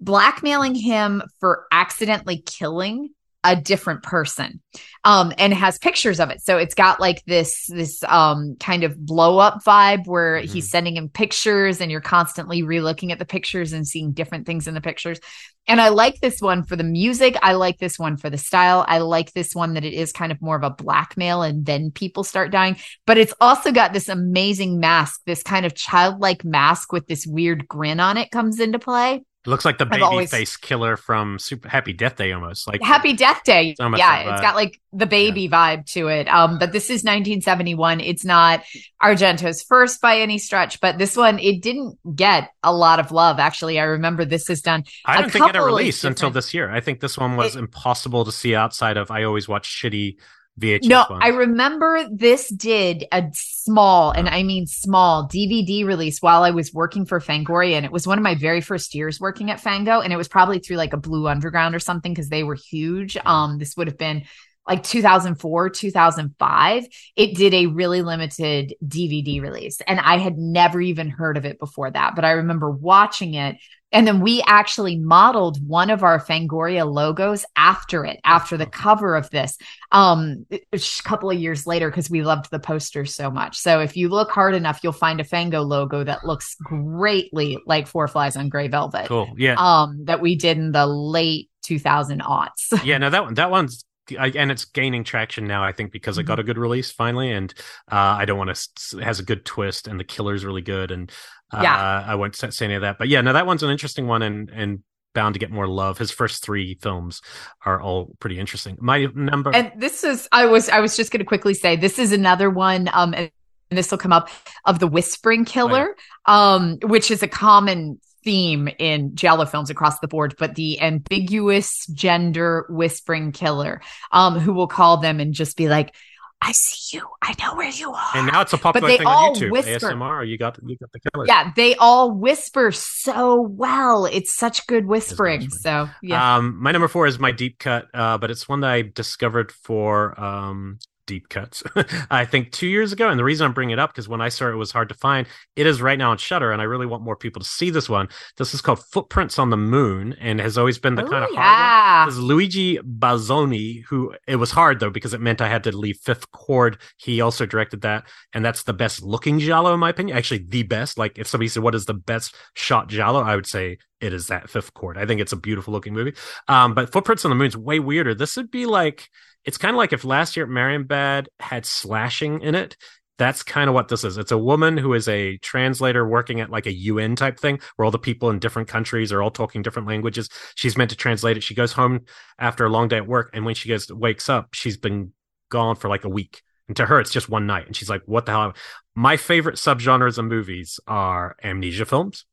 blackmailing him for accidentally killing a different person um and has pictures of it. So it's got like this this um kind of blow up vibe where Mhm. he's sending him pictures and you're constantly relooking at the pictures and seeing different things in the pictures. And i like this one for the music. I like this one for the style. I like this one that it is kind of more of a blackmail and then people start dying. But it's also got this amazing mask this kind of childlike mask with this weird grin on it comes into play It looks like the baby always- face killer from Super Happy Death Day almost. Like Happy Death Day. Yeah, of it's got like the baby vibe to it. Um, but this is 1971. It's not Argento's first by any stretch, but this one it didn't get a lot of love. Actually, I remember this is done. I don't think it had a couple of release until this year. I think this one was It- impossible to see outside of. I always watch shitty VHS. No, ones. I remember this did a small, and I mean small DVD release while I was working for Fangoria. And it was one of my very first years working at Fango. And it was probably through like a Blue Underground or something because they were huge. Um, this would have been like 2004, 2005. It did a really limited DVD release. And I had never even heard of it before that. But I remember watching it. And then we actually modeled one of our Fangoria logos after it, after the cover of this um a couple of years later because we loved the posters so much so if you look hard enough you'll find a fango logo that looks greatly like four flies on gray velvet Cool. Yeah. um that we did in the late 2000 aughts yeah. No, that one. That one's. I, and it's gaining traction now, I think, because it Mm-hmm. got a good release finally, and uh, I don't want to. It has a good twist, and the killer's really good, and uh, Yeah. I won't say any of that. But yeah, no, that one's an interesting one, and and bound to get more love. His first three films are all pretty interesting. My number. and this is i was i was just going to quickly say this is another one um and this will come up of the whispering killer um which is a common theme in giallo films across the board but the ambiguous gender whispering killer um who will call them and just be like i see you i know where you are and now it's a popular thing on YouTube. whisper. ASMR. You got you got the killer. yeah they all whisper so well it's such good whispering whispering. so yeah Um, my number four is my deep cut, uh, but it's one that I discovered for um, deep cuts. I think two years ago, and the reason I'm bringing it up because when I saw it, it was hard to find. It is right now on Shudder, and I really want more people to see this one. This is called Footprints on the Moon, and has always been the Oh, kind of hard one. yeah This Luigi Bazzoni, who it was hard though because it meant I had to leave Fifth Chord. He also directed that, and that's the best looking Giallo in my opinion. Actually, the best. Like if somebody said what is the best shot Giallo, I would say it is that Fifth Chord. I think it's a beautiful looking movie. Um, but Footprints on the Moon's way weirder. This would be like it's kind of like if last year Marienbad had slashing in it. That's kind of what this is. It's a woman who is a translator working at like a UN type thing where all the people in different countries are all talking different languages. She's meant to translate it. She goes home after a long day at work, and when she goes wakes up, she's been gone for like a week. And to her, it's just one night, and she's like, "What the hell?" My favorite subgenres of movies are amnesia films,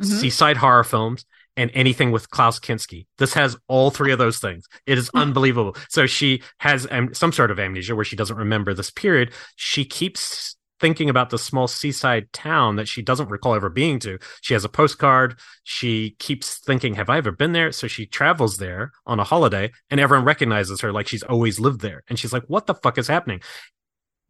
Mhm. seaside horror films, and anything with Klaus Kinski. This has all three of those things. It is unbelievable. So she has um, some sort of amnesia where she doesn't remember this period. She keeps thinking about the small seaside town that she doesn't recall ever being to. She has a postcard. She keeps thinking, Have I ever been there? So she travels there on a holiday and everyone recognizes her like she's always lived there. And she's like, What the fuck is happening?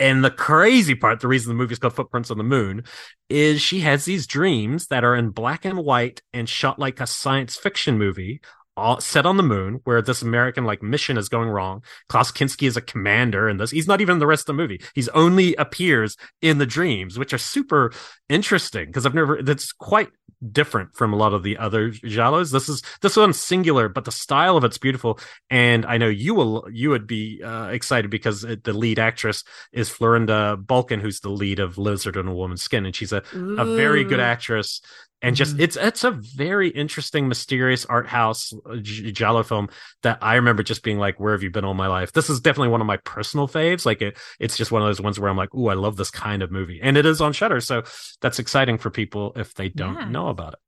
And the crazy part, the reason the movie's called Footprints on the Moon, is she has these dreams that are in black and white and shot like a science fiction movie. All set on the moon, where this American like mission is going wrong. Klaus Kinski is a commander in this. He's not even in the rest of the movie. He's only appears in the dreams, which are super interesting because I've never. That's quite different from a lot of the other giallos. This is this one's singular, but the style of it's beautiful. And I know you will you would be uh, excited because it, the lead actress is Florinda Bolkan, who's the lead of Lizard in a Woman's Skin, and she's a a very good actress and just Mhm. it's it's a very interesting mysterious art house uh, J- giallo film that i remember just being like where have you been all my life this is definitely one of my personal faves like it, it's just one of those ones where i'm like oh i love this kind of movie and it is on shudder so that's exciting for people if they don't Yeah. know about it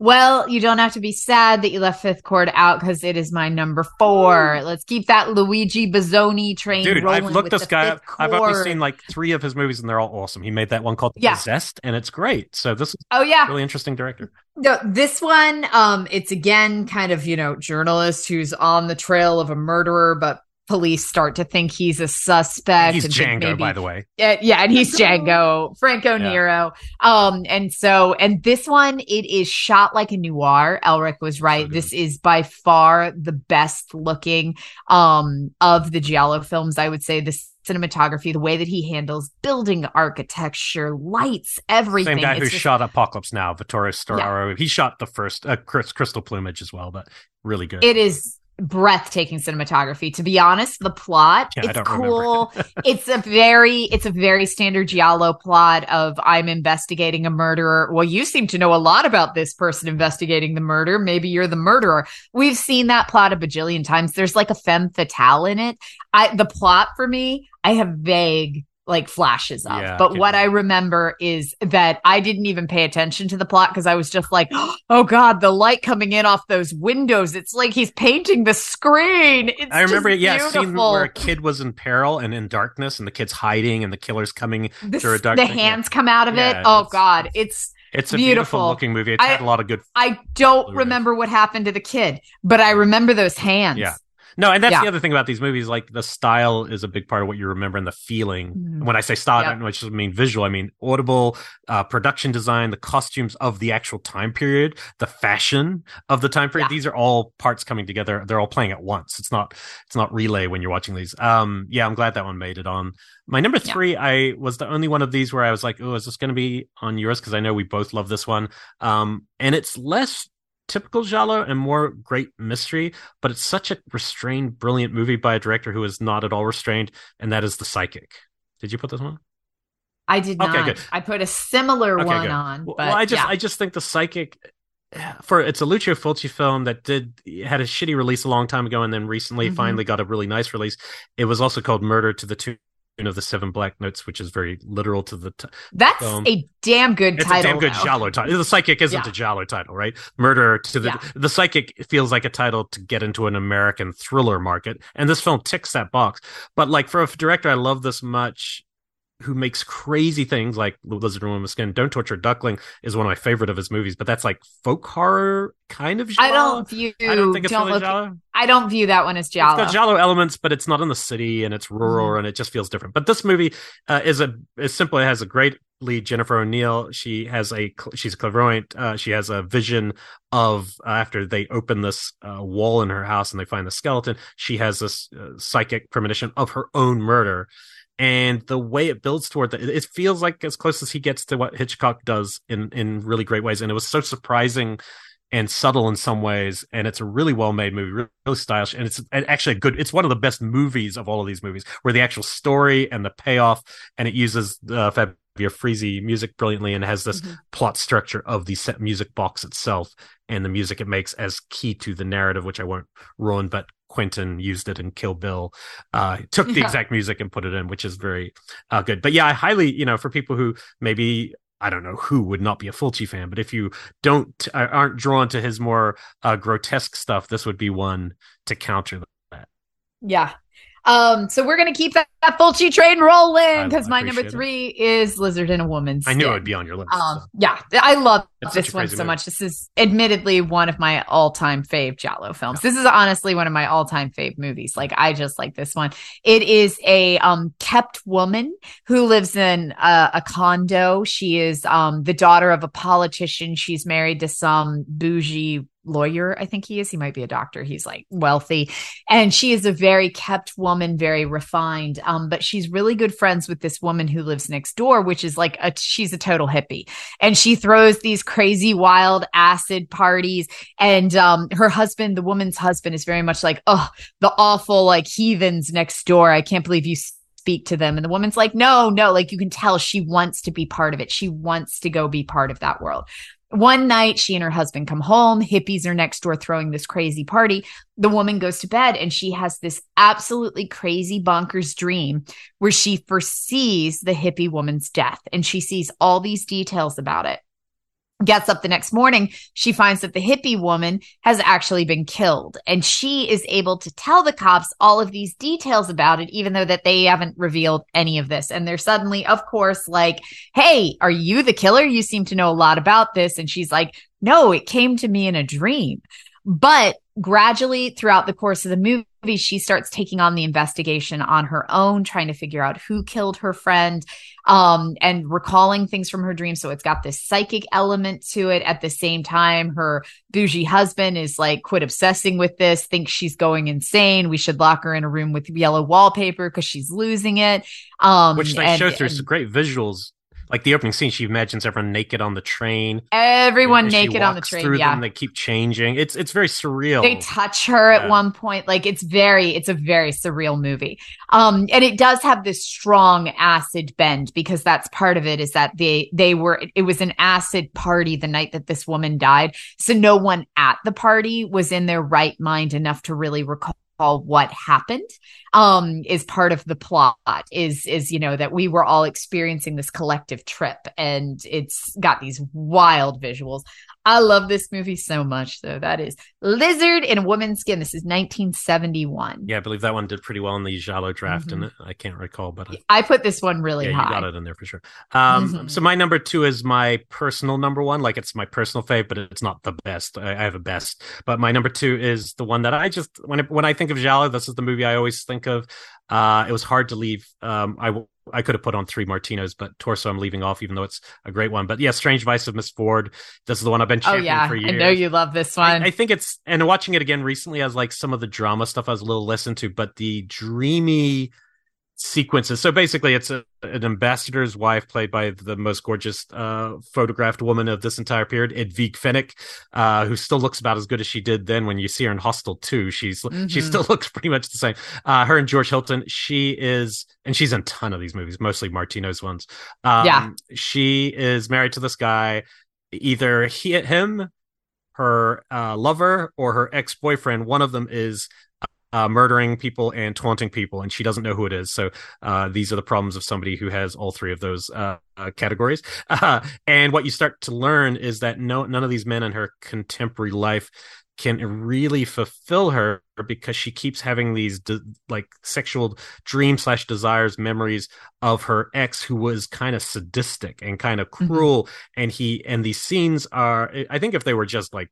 Well, you don't have to be sad that you left Fifth Chord out because it is my number four. Let's keep that Luigi Bazzoni train dude i've looked this guy up. I've only seen like three of his movies and they're all awesome. He made that one called Yeah. possessed and it's great. So this is Oh yeah, a really interesting director. No, this one, um, it's again kind of, you know, journalist who's on the trail of a murderer, but police start to think he's a suspect. He's and Django, maybe, by the way. Yeah, yeah, and he's Django, Franco Yeah. Nero. Um, and so, and this one, it is shot like a noir. Elric was right. good. this is by far the best looking um of the Giallo films. I would say the cinematography, the way that he handles building architecture, lights, everything. Same guy It's who just- shot Apocalypse Now, Vittorio Storaro. He shot the first uh, Crys- Crystal Plumage as well, but really good. it is breathtaking cinematography. To be honest the plot yeah, it's cool. It's a very it's a very standard giallo plot of i'm investigating a murderer. Well you seem to know a lot about this person investigating the murder. Maybe you're the murderer. We've seen that plot a bajillion times. There's like a femme fatale in it. I the plot for me i have vague like flashes of Yeah, but what i remember. is that i didn't even pay attention to the plot because i was just like oh god the light coming in off those windows it's like he's painting the screen it's I remember, yeah, a scene where a kid was in peril and in darkness, and the kid's hiding, and the killer's coming. the, through a dark the thing, yeah. hands come out of it Yeah, oh it's- god it's It's a Beautiful. beautiful, looking movie. It's I- had a lot of good. i don't Blu-rays. remember what happened to the kid but i remember those hands Yeah. No, and that's Yeah. the other thing about these movies. Like the style is a big part of what you remember, and the feeling. Mhm. When I say style, Yep. I don't just mean visual. I mean audible, uh, production design, the costumes of the actual time period, the fashion of the time period. Yeah. These are all parts coming together. They're all playing at once. It's not. It's not relay when you're watching these. Um, yeah, I'm glad that one made it on. My number Yeah. three, I was the only one of these where I was like, "Oh, is this going to be on yours?" Because I know we both love this one. Um, and it's less typical giallo and more great mystery, but it's such a restrained, brilliant movie by a director who is not at all restrained, and that is The Psychic. Did you put this one? i did Okay, not good. i put a similar Okay, one good. on Well, but well, I just yeah. I just think The Psychic for it's a Lucio Fulci film that did had a shitty release a long time ago and then recently Mhm. finally got a really nice release. It was also called Murder to the Tune of the Seven Black Notes, which is very literal to the t- that's um, a damn good it's title a damn good though. giallo title. The Psychic isn't Yeah. a giallo title, right? Murder to the Yeah. the Psychic feels like a title to get into an American thriller market, and this film ticks that box. But like for a director, I love this much. Who makes crazy things like Lizard Woman with Skin? Don't Torture Duckling is one of my favorite of his movies, but that's like folk horror kind of. i don't view I don't think it's don't really look giallo. i don't view that one as It's giallo got giallo elements, but it's not in the city and it's rural Mhm. and it just feels different. But this movie uh, is a is simply has a great lead, Jennifer O'Neill. She has a she's a clairvoyant. Uh, she has a vision of uh, after they open this uh, wall in her house and they find the skeleton. She has this uh, psychic premonition of her own murder. And the way it builds toward that, it feels like as close as he gets to what Hitchcock does in in really great ways. And it was so surprising and subtle in some ways and it's a really well made movie really, really stylish and it's actually a good it's one of the best movies of all of these movies where the actual story and the payoff and it uses uh, Fabio Frizzi music brilliantly and has this Mhm. plot structure of the set music box itself and the music it makes as key to the narrative which I won't ruin but Quentin used it in Kill Bill uh took the Yeah. exact music and put it in which is very uh, good but yeah I highly you know for people who maybe I don't know who would not be a Fulci fan, but if you don't uh, aren't drawn to his more uh, grotesque stuff, this would be one to counter that. Yeah. Um, so we're gonna keep that, that Fulci train rolling because my number three is Lizard in a Woman's. I knew it would be on your list. Um, so. yeah, I love this one so movie. much. This is admittedly one of my all-time fave Giallo films. This is honestly one of my all-time fave movies. Like I just like this one. It is a um kept woman who lives in a, a condo. She is um the daughter of a politician. She's married to some bougie lawyer i think he is. He might be a doctor. He's like wealthy. And she is a very kept woman very refined. Um but she's really good friends with this woman who lives next door which is like a she's a total hippie. And she throws these crazy wild acid parties. And um her husband the woman's husband is very much like oh the awful like heathens next door. I can't believe you speak to them. And the woman's like no no. Like you can tell she wants to be part of it. She wants to go be part of that world one night, she and her husband come home. Hippies are next door throwing this crazy party. The woman goes to bed and she has this absolutely crazy bonkers dream where she foresees the hippie woman's death and she sees all these details about it. Gets up the next morning, she finds that the hippie woman has actually been killed and she is able to tell the cops all of these details about it, even though that they haven't revealed any of this. And they're suddenly, of course, like, Hey, are you the killer? You seem to know a lot about this. And she's like, no, it came to me in a dream. But gradually throughout the course of the movie, she starts taking on the investigation on her own, trying to figure out who killed her friend, um, and recalling things from her dreams. So it's got this psychic element to it. At the same time, her bougie husband is like, quit obsessing with this, thinks she's going insane. We should lock her in a room with yellow wallpaper because she's losing it. Um, Which they show through some great visuals like the opening scene, she imagines everyone naked on the train. Everyone naked on the train. Through yeah, them, they keep changing. It's it's very surreal. They touch her yeah. at one point. Like it's very it's a very surreal movie. Um, and it does have this strong acid bend because that's part of it. Is that they they were it was an acid party the night that this woman died, so no one at the party was in their right mind enough to really recall what happened um is part of the plot is is you know that we were all experiencing this collective trip and it's got these wild visuals I love this movie so much, though. That is Lizard in a Woman's Skin. This is 1971. Yeah, I believe that one did pretty well in the Giallo draft, mm-hmm. and I can't recall, but I, I, put this one really yeah, high. You got it in there for sure. Um, mm-hmm. So my number two is my personal number one. Like it's my personal fave, but it's not the best. I, I have a best, but my number two is the one that I just when when I think of Giallo, this is the movie I always think of. Uh, it was hard to leave. Um, I I could have put on three Martinos, but Torso I'm leaving off, even though it's a great one. But yeah, Strange Vice of Mrs. Wardh. This is the one I've been championing oh, yeah. for years. I know you love this one. I, I, think it's and watching it again recently as like some of the drama stuff I was a little less into, but the dreamy sequences. So basically, it's a, an ambassador's wife, played by the most gorgeous uh, photographed woman of this entire period, Edwige Fenech, uh, who still looks about as good as she did then. When you see her in Hostel 2, she's mm-hmm. she still looks pretty much the same. Uh, her and George Hilton, she is, and she's in a ton of these movies, mostly Martino's ones. Um, yeah, she is married to this guy. Either he, him, her uh, lover, or her ex boyfriend. One of them is uh, murdering people and taunting people, and she doesn't know who it is. So uh, these are the problems of somebody who has all three of those uh, uh categories. and what you start to learn is that no, none of these men in her contemporary life can really fulfill her because she keeps having these de- like sexual dream slash desires memories of her ex who was kind of sadistic and kind of mm-hmm. cruel mm-hmm. and he and these scenes are i think if they were just like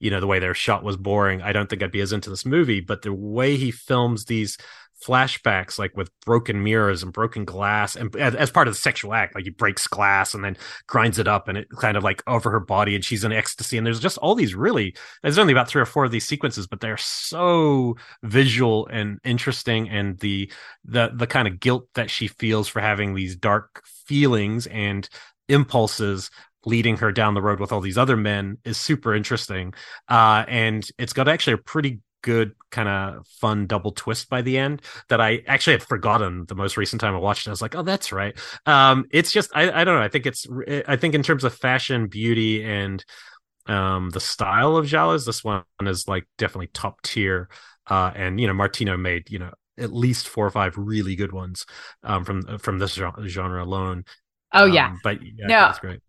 you know the way their shot was boring i don't think i'd be as into this movie but the way he films these flashbacks like with broken mirrors and broken glass and as, part of the sexual act like he breaks glass and then grinds it up and it kind of like over her body and she's in ecstasy. And there's just all these really there's only about three or four of these sequences but they're so visual and interesting and the the the kind of guilt that she feels for having these dark feelings and impulses leading her down the road with all these other men is super interesting. Uh, and it's got actually a pretty good kind of fun double twist by the end that I actually had forgotten the most recent time I watched it. I was like, oh, that's right. Um, it's just I, I don't know. I think it's I think in terms of fashion, beauty, and um, the style of Giallos, this one is like definitely top tier. Uh, and you know, Martino made you know at least four or five really good ones um, from from this genre alone. Oh yeah, um, but yeah, no, that's great.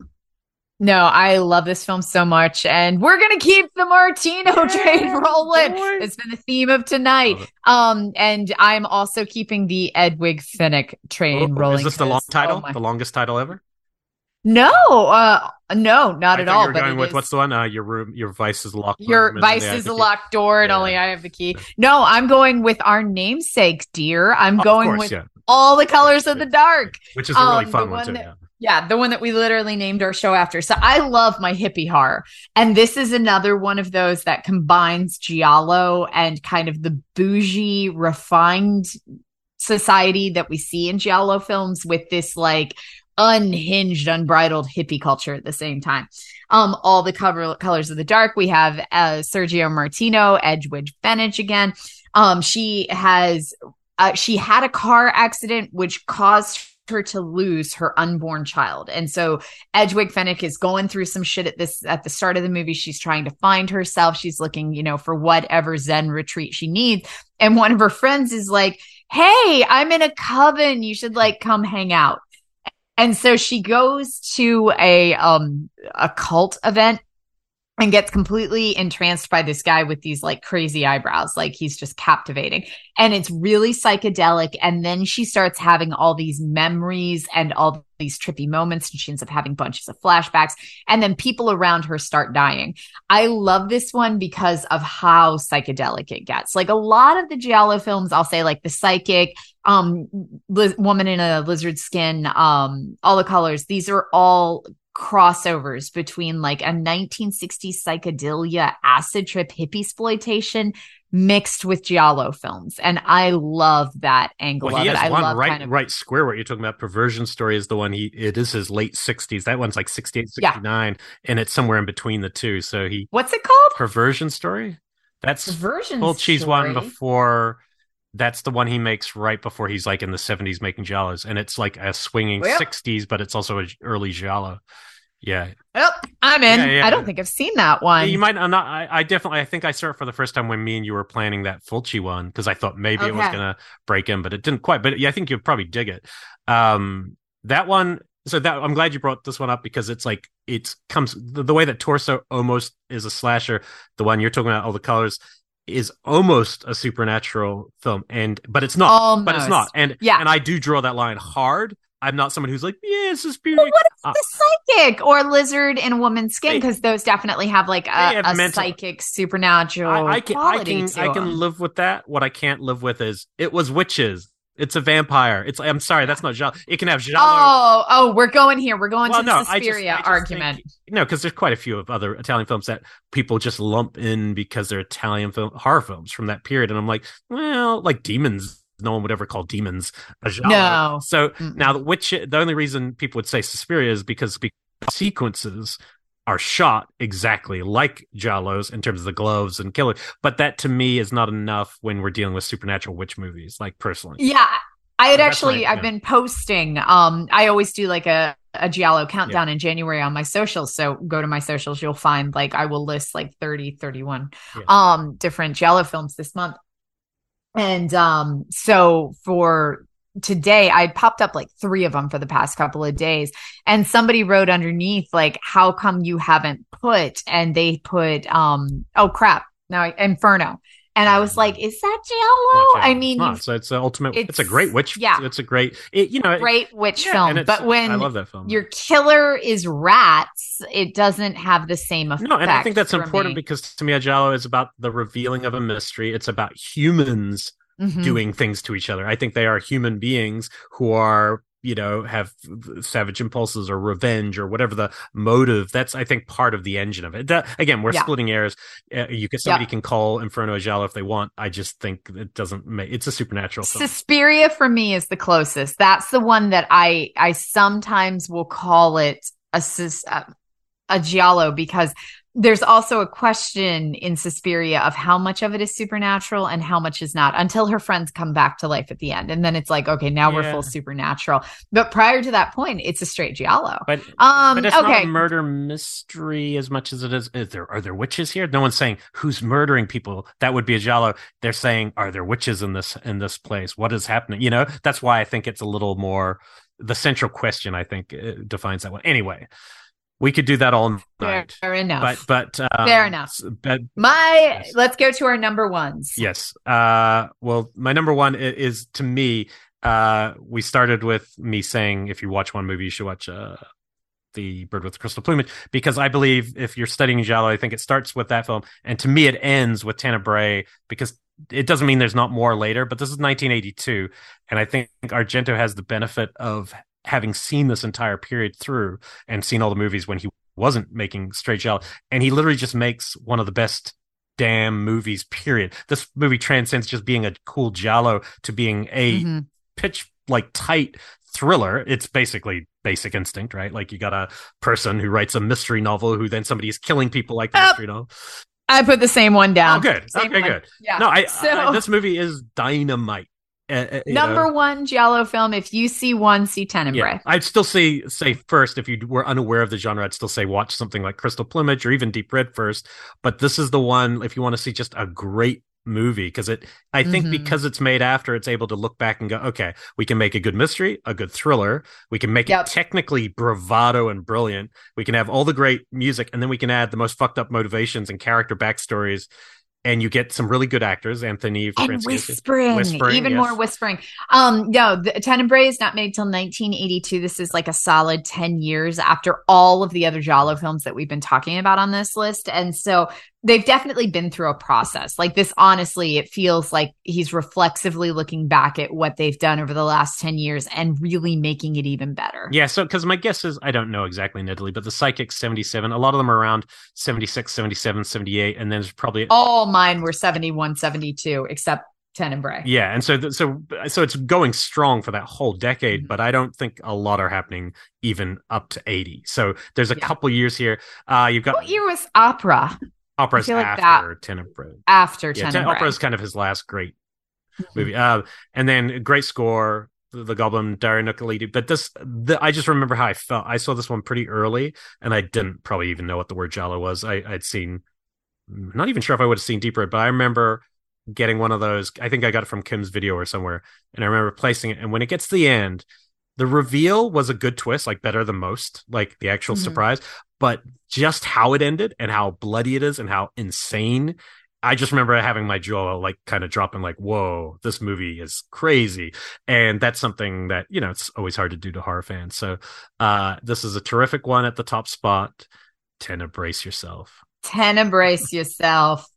No, I love this film so much, and we're gonna keep the Martino yeah, train rolling. Boy. It's been the theme of tonight. Um, and I'm also keeping the Edwige Fenech train oh, rolling. Is this the long title? Oh the longest title ever? No, uh, no, not I at all. You're going with is, what's the one? Uh, your room, your vice is locked. Your vice is a locked door, and yeah. only I have the key. No, I'm going with our namesake, dear. I'm oh, going course, with yeah. all the colors of the dark, which is a really um, fun one, one too. That, yeah the one that we literally named our show after. So I love my hippie horror. And this is another one of those that combines Giallo and kind of the bougie, refined society that we see in Giallo films with this like unhinged, unbridled hippie culture at the same time. Um, all the cover colors of the dark. We have uh, Sergio Martino, Edwige Fenech again. Um, she has uh, she had a car accident which caused her to lose her unborn child. And so Edwige Fenech is going through some shit at this at the start of the movie. She's trying to find herself. She's looking, you know, for whatever Zen retreat she needs. And one of her friends is like, Hey, I'm in a coven. You should like come hang out. And so she goes to a um a cult event and gets completely entranced by this guy with these like crazy eyebrows. Like he's just captivating. And it's really psychedelic. And then she starts having all these memories and all these trippy moments. And she ends up having bunches of flashbacks. And then people around her start dying. I love this one because of how psychedelic it gets. Like a lot of the Giallo films, I'll say like The Psychic, um, li- Woman in a Lizard Skin, um, All the Colors, these are all crossovers between like a 1960s psychedelia acid trip hippie exploitation mixed with giallo films. And i love that angle well, he of has it i love right kind of right square what you're talking about perversion story is the one he it is his late 60s that one's like 68 Yeah. 69 and it's somewhere in between the two. So he what's it called? Perversion story? That's version Fulci one before that's the one he makes right before he's like in the 70s making giallos and it's like a swinging Yep. 60s but it's also an early giallo. Yeah. Oh, i'm in. Yeah, yeah. i don't think i've seen that one. You might I'm not I, I definitely i think i saw it for the first time when me and you were planning that fulci one because i thought maybe it was gonna break in but it didn't quite but yeah i think you'd probably dig it. Um that one so that i'm glad you brought this one up because it's like it comes the, the way that torso almost is a slasher the one you're talking about all the colors is almost a supernatural film and but it's not but it's not and Yeah. and i do draw that line hard i'm not someone who's like yeah it's a Well, spirit what if Uh, the psychic or lizard in a woman's skin? Because those definitely have like a, have a mental- psychic, supernatural I, I can I can I can live with that. What I can't live with is it was witches. It's a vampire. It's I'm sorry, that's not giallo. It can have giallo. Oh, oh, we're going here. We're going Well, to no, the I just- Suspiria I just argument. think- no, because there's quite a few of other Italian films that people just lump in because they're Italian film horror films from that period, and I'm like, well, like demons. No one would ever call demons a giallo. No. So Mm-mm. now, the witch. The only reason people would say Suspiria is because the sequences are shot exactly like giallos in terms of the gloves and killer. But that to me is not enough when we're dealing with supernatural witch movies. Like personally, Yeah. I had So actually my- I've yeah. been posting um I always do like a a Giallo countdown in January on my socials. So go to my socials, you'll find like I will list like 30, 31 Yeah. um different Giallo films this month. And um so for today I popped up like 3 of them for the past couple of days and somebody wrote underneath like how come you haven't put and they put um oh crap. Now Inferno. And I was like, is that It's Giallo? I mean, it's not. So it's an ultimate. It's, a great witch. yeah. it's a great. It, you know, it- great witch yeah, film. But when I love that film. your killer is rats, it doesn't have the same effect. No, and I think that's important me. because to me, a giallo is about the revealing of a mystery. It's about humans Mhm. doing things to each other. I think they are human beings who are, you know, have savage impulses or revenge or whatever the motive. That's, I think, part of the engine of it. That, again, we're Yeah. splitting hairs. Uh, you can somebody Yeah. can call Inferno a giallo if they want. I just think it doesn't make. It's a supernatural film. Suspiria for me is the closest. That's the one that I I sometimes will call it a a, a giallo because there's also a question in Suspiria of how much of it is supernatural and how much is not until her friends come back to life at the end. And then it's like, okay, now we're full supernatural. But prior to that point, it's a straight giallo. But Um, but it's okay. not a murder mystery as much as it is. Is there are there witches here? No one's saying who's murdering people. That would be a giallo. They're saying are there witches in this in this place? What is happening? You know, that's why I think it's a little more the central question. I think uh, defines that one. Anyway, we could do that all night. fair enough. But but um, Fair enough. But My Yes. let's go to our number ones. Yes. Uh, well, my number one i- is, to me. Uh, we started with me saying if you watch one movie, you should watch uh, the Bird with the Crystal Plumage because I believe if you're studying giallo, I think it starts with that film, and to me, it ends with Tenebrae because it doesn't mean there's not more later, but this is 1982, and I think Argento has the benefit of having seen this entire period through and seen all the movies when he wasn't making straight giallo, and he literally just makes one of the best damn movies period this movie transcends just being a cool giallo to being a Mhm. pitch like tight thriller it's basically basic instinct right like you got a person who writes a mystery novel who then somebody is killing people like the Oh, mystery novel I put the same one down. oh good Same okay one. good Yeah. no I, So- I this movie is dynamite Uh, uh, Number know. one Giallo film. If you see one, see Tenebrae. Yeah, I'd still say say first if you were unaware of the genre, I'd still say watch something like Crystal Plumage or even Deep Red first. But this is the one if you want to see just a great movie because it I think Mhm. because it's made after it's able to look back and go, okay, we can make a good mystery, a good thriller, we can make Yep. it technically bravado and brilliant, we can have all the great music, and then we can add the most fucked up motivations and character backstories, and you get some really good actors, Anthony and whispering, Whispering, even yes. more whispering. Um, no, the Tenebrae is not made till 1982. This is like a solid 10 years after all of the other Giallo films that we've been talking about on this list, and so they've definitely been through a process. Like this, honestly, it feels like he's reflexively looking back at what they've done over the last 10 years and really making it even better. Yeah, so because my guess is I don't know exactly in Italy, but the Psychic 77, a lot of them are around 76, 77, 78, and then there's probably All mine were 71, 72, except Tenebrae. Yeah, and so th- so so it's going strong for that whole decade, Mhm. but I don't think a lot are happening even up to 80. So there's a Yeah. couple years here. Uh you've got What year was Opera Operas like after Tenebrae. after Yeah, Tenebrae? Opera is kind of his last great Mhm. movie. Uh and then great score the, the Goblin, Daria Nicolodi. But this, the, I just remember how I felt. I saw this one pretty early, and I didn't probably even know what the word Giallo was. I, I'd seen, not even sure if I would have seen Deep Red, but I remember getting one of those. I think I got it from Kim's video or somewhere, and I remember placing it. And when it gets to the end, the reveal was a good twist, like better than most, like the actual Mhm. surprise. But just how it ended and how bloody it is and how insane. I just remember having my jaw like kind of dropping, like, whoa, this movie is crazy. And that's something that, you know, it's always hard to do to horror fans. So uh this is a terrific one at the top spot. Tend brace yourself. Tenebrace yourself.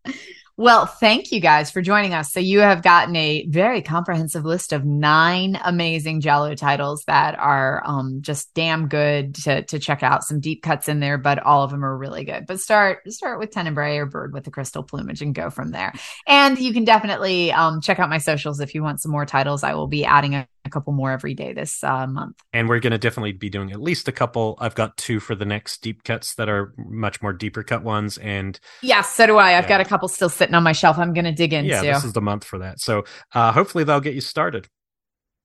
Well, thank you guys for joining us. So you have gotten a very comprehensive list of nine amazing Giallo titles that are um, just damn good to to check out. Some deep cuts in there, but all of them are really good. But start start with Tenebrae or Bird with the Crystal Plumage and go from there. And you can definitely um, check out my socials if you want some more titles. I will be adding a, a couple more every day this uh, month. And we're going to definitely be doing at least a couple. I've got two for the next deep cuts that are much more deeper cut ones. And yeah, so do I. I've Yeah. got a couple still sitting on my shelf. I'm going to dig into. yeah, this is the month for that. So uh hopefully they'll get you started.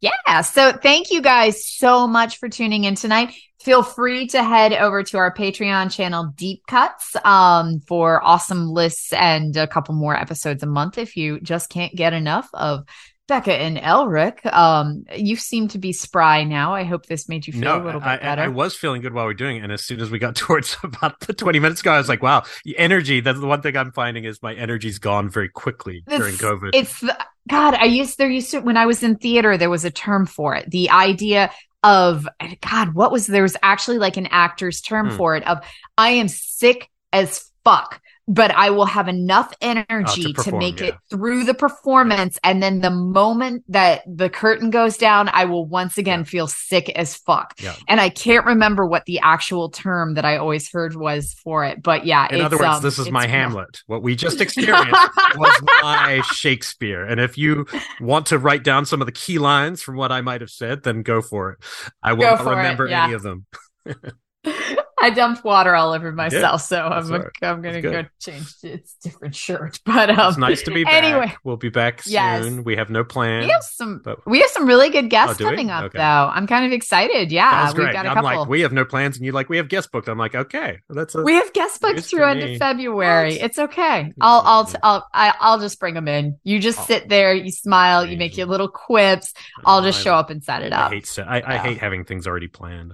Yeah. So thank you guys so much for tuning in tonight. Feel free to head over to our Patreon channel, Deep Cuts, um, for awesome lists and a couple more episodes a month if you just can't get enough of Becca and Elric. Um, you seem to be spry now. I hope this made you feel no, a little bit I, better. I was feeling good while we are doing it, and as soon as we got towards about the twenty minutes ago, I was like, "Wow, energy." That's the one thing I'm finding is my energy's gone very quickly during COVID. It's the, God. I used there used to when I was in theater. There was a term for it. The idea of God. What was there was actually like an actor's term Hmm. for it. Of I am sick as fuck. But I will have enough energy to, Oh, perform, make yeah. it through the performance. And then the moment that the curtain goes down, I will once again Yeah. feel sick as fuck. Yeah. And I can't remember what the actual term that I always heard was for it. But yeah, In other words, um, this is my rough. Hamlet. What we just experienced was my Shakespeare. And if you want to write down some of the key lines from what I might have said, then go for it. I will not remember any of them. I dumped water all over myself, so I'm right. I'm gonna go change its different shirt. But um, It's nice to be back. anyway. we'll be back soon. Yes. We have no plan. we have some but- we have some really good guests Oh, do we? coming up Okay. though. I'm kind of excited. Yeah, we've got a I'm couple. like, we have no plans, and you're like, we have guest booked. I'm like, okay, that's a, we have guest booked through into me. February. What? It's okay. I'll I'll t- I'll I, I'll just bring them in. You just Oh. sit there, you smile, you make your little quips. I'll just show up and set it I up. hate se- I, I hate having things already planned.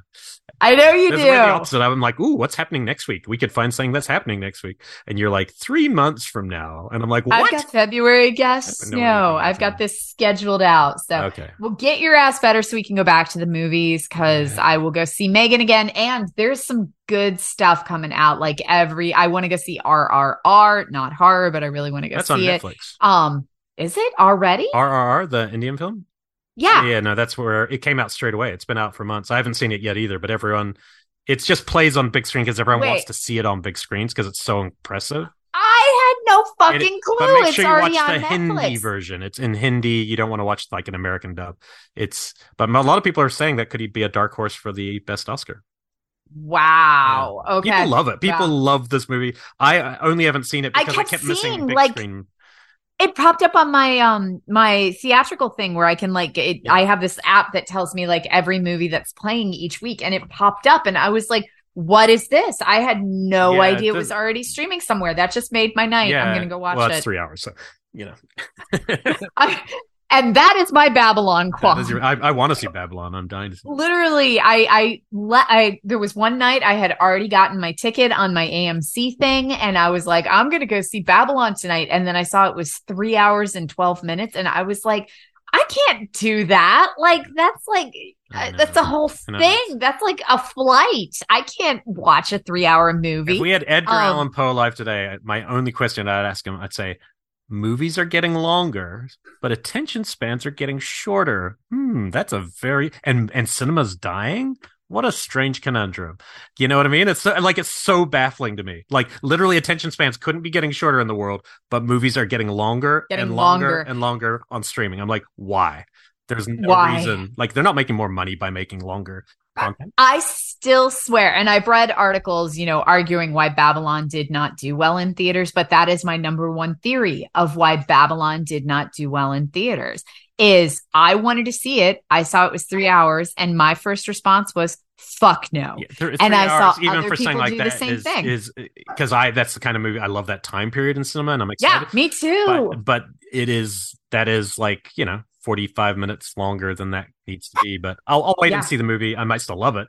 I know you That's do. the opposite. I'm like, ooh, what's happening next week? We could find something that's happening next week, and you're like three months from now, and I'm like, I've what? got February guests. I No, I've got this scheduled out. So okay, Well, get your ass better so we can go back to the movies because Yeah. I will go see M3GAN again. And there's some good stuff coming out. Like every, I want to go see RRR, not horror, but I really want to go that's see it. Netflix. Um, is it already? RRR, the Indian film. Yeah. yeah, no, that's where it came out straight away. It's been out for months. I haven't seen it yet either, but everyone, it just plays on big screen because everyone wants to see it on big screens because it's so impressive. I had no And it- fucking clue. But make it's sure you watch already the on Hindi version. It's in Hindi. You don't want to watch like an American dub. It's but a lot of people are saying that could he be a dark horse for the best Oscar. Wow. Okay. People love it. People Yeah. love this movie. I I only haven't seen it I because I kept kept, missing big like, screen. It popped up on my um my theatrical thing where I can like it, Yeah. I have this app that tells me like every movie that's playing each week and it popped up and I was like what is this? I had no Yeah, idea it was already streaming somewhere. That just made my night. I'm going to go watch well, it. it's three hours. So you know. I, and that is my Babylon qualm. Your, I, I want to see Babylon. I'm dying to see. Literally, I, I, le- I, there was one night I had already gotten my ticket on my AMC thing, and I was like, I'm going to go see Babylon tonight. And then I saw it was three hours and 12 minutes, and I was like, I can't do that. Like, that's like, uh, that's a whole thing. That's like a flight. I can't watch a three hour movie. If we had Edgar um, Allan Poe alive today, my only question I'd ask him, I'd say, movies are getting longer, but attention spans are getting shorter. Hmm, that's a very and and cinema's dying. What a strange conundrum. You know what I mean? It's so, like it's so baffling to me. Like literally, attention spans couldn't be getting shorter in the world, but movies are getting longer getting and longer. longer and longer on streaming. I'm like, why? There's no why? reason. Like they're not making more money by making longer content. I still swear, and I've read articles, you know, arguing why Babylon did not do well in theaters, but that is my number one theory of why Babylon did not do well in theaters. Is I wanted to see it. I saw it was three hours, and my first response was fuck no. Yeah, and I hours, saw even for people like that the same is, thing. Is uh, because I that's the kind of movie I love that time period in cinema, and I'm excited. Yeah, me too. But, but it is that is like you know 45 minutes longer than that needs to be. But I'll, I'll wait yeah. and see the movie. I might still love it.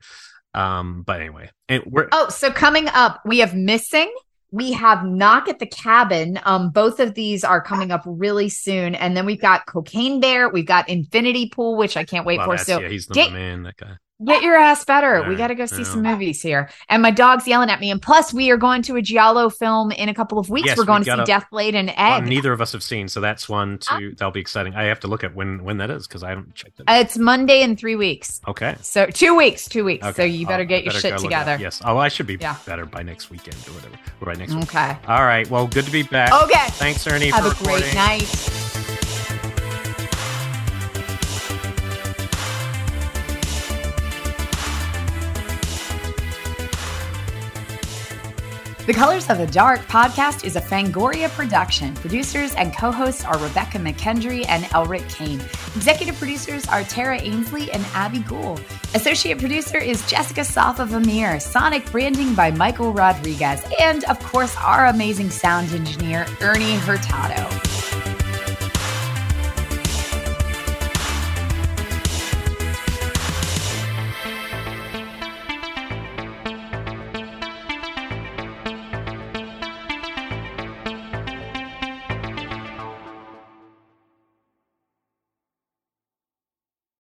Um, but anyway, it, we're oh, so coming up, we have missing. We have knock at the cabin. Um, both of these are coming up really soon, and then we've got Cocaine Bear. We've got Infinity Pool, which I can't wait for. So yeah, he's the get, man. That guy. Get your ass better. we got to go see some movies here. And my dog's yelling at me. And plus, we are going to a Giallo film in a couple of weeks. Yes, We're going to see a, Death Laid an Egg. neither of us have seen, so that's one to uh, that'll be exciting. I have to look at when when that is because I haven't checked it. It's Monday in three weeks. Okay. So two weeks, two weeks. Okay. So you better get your shit together. Yes. Oh, I should be yeah. better by next weekend or whatever. Or by next. Okay. Week. All right. Well, good to be back. Okay. Thanks, Ernie. Have a reporting. great night. The Colors of the Dark podcast is a Fangoria production. Producers and co hosts are Rebecca McKendry and Elric Kane. Executive producers are Tara Ainsley and Abby Gould. Associate producer is Jessica Safa Amir. Sonic branding by Michael Rodriguez. And of course, our amazing sound engineer, Ernie Hurtado.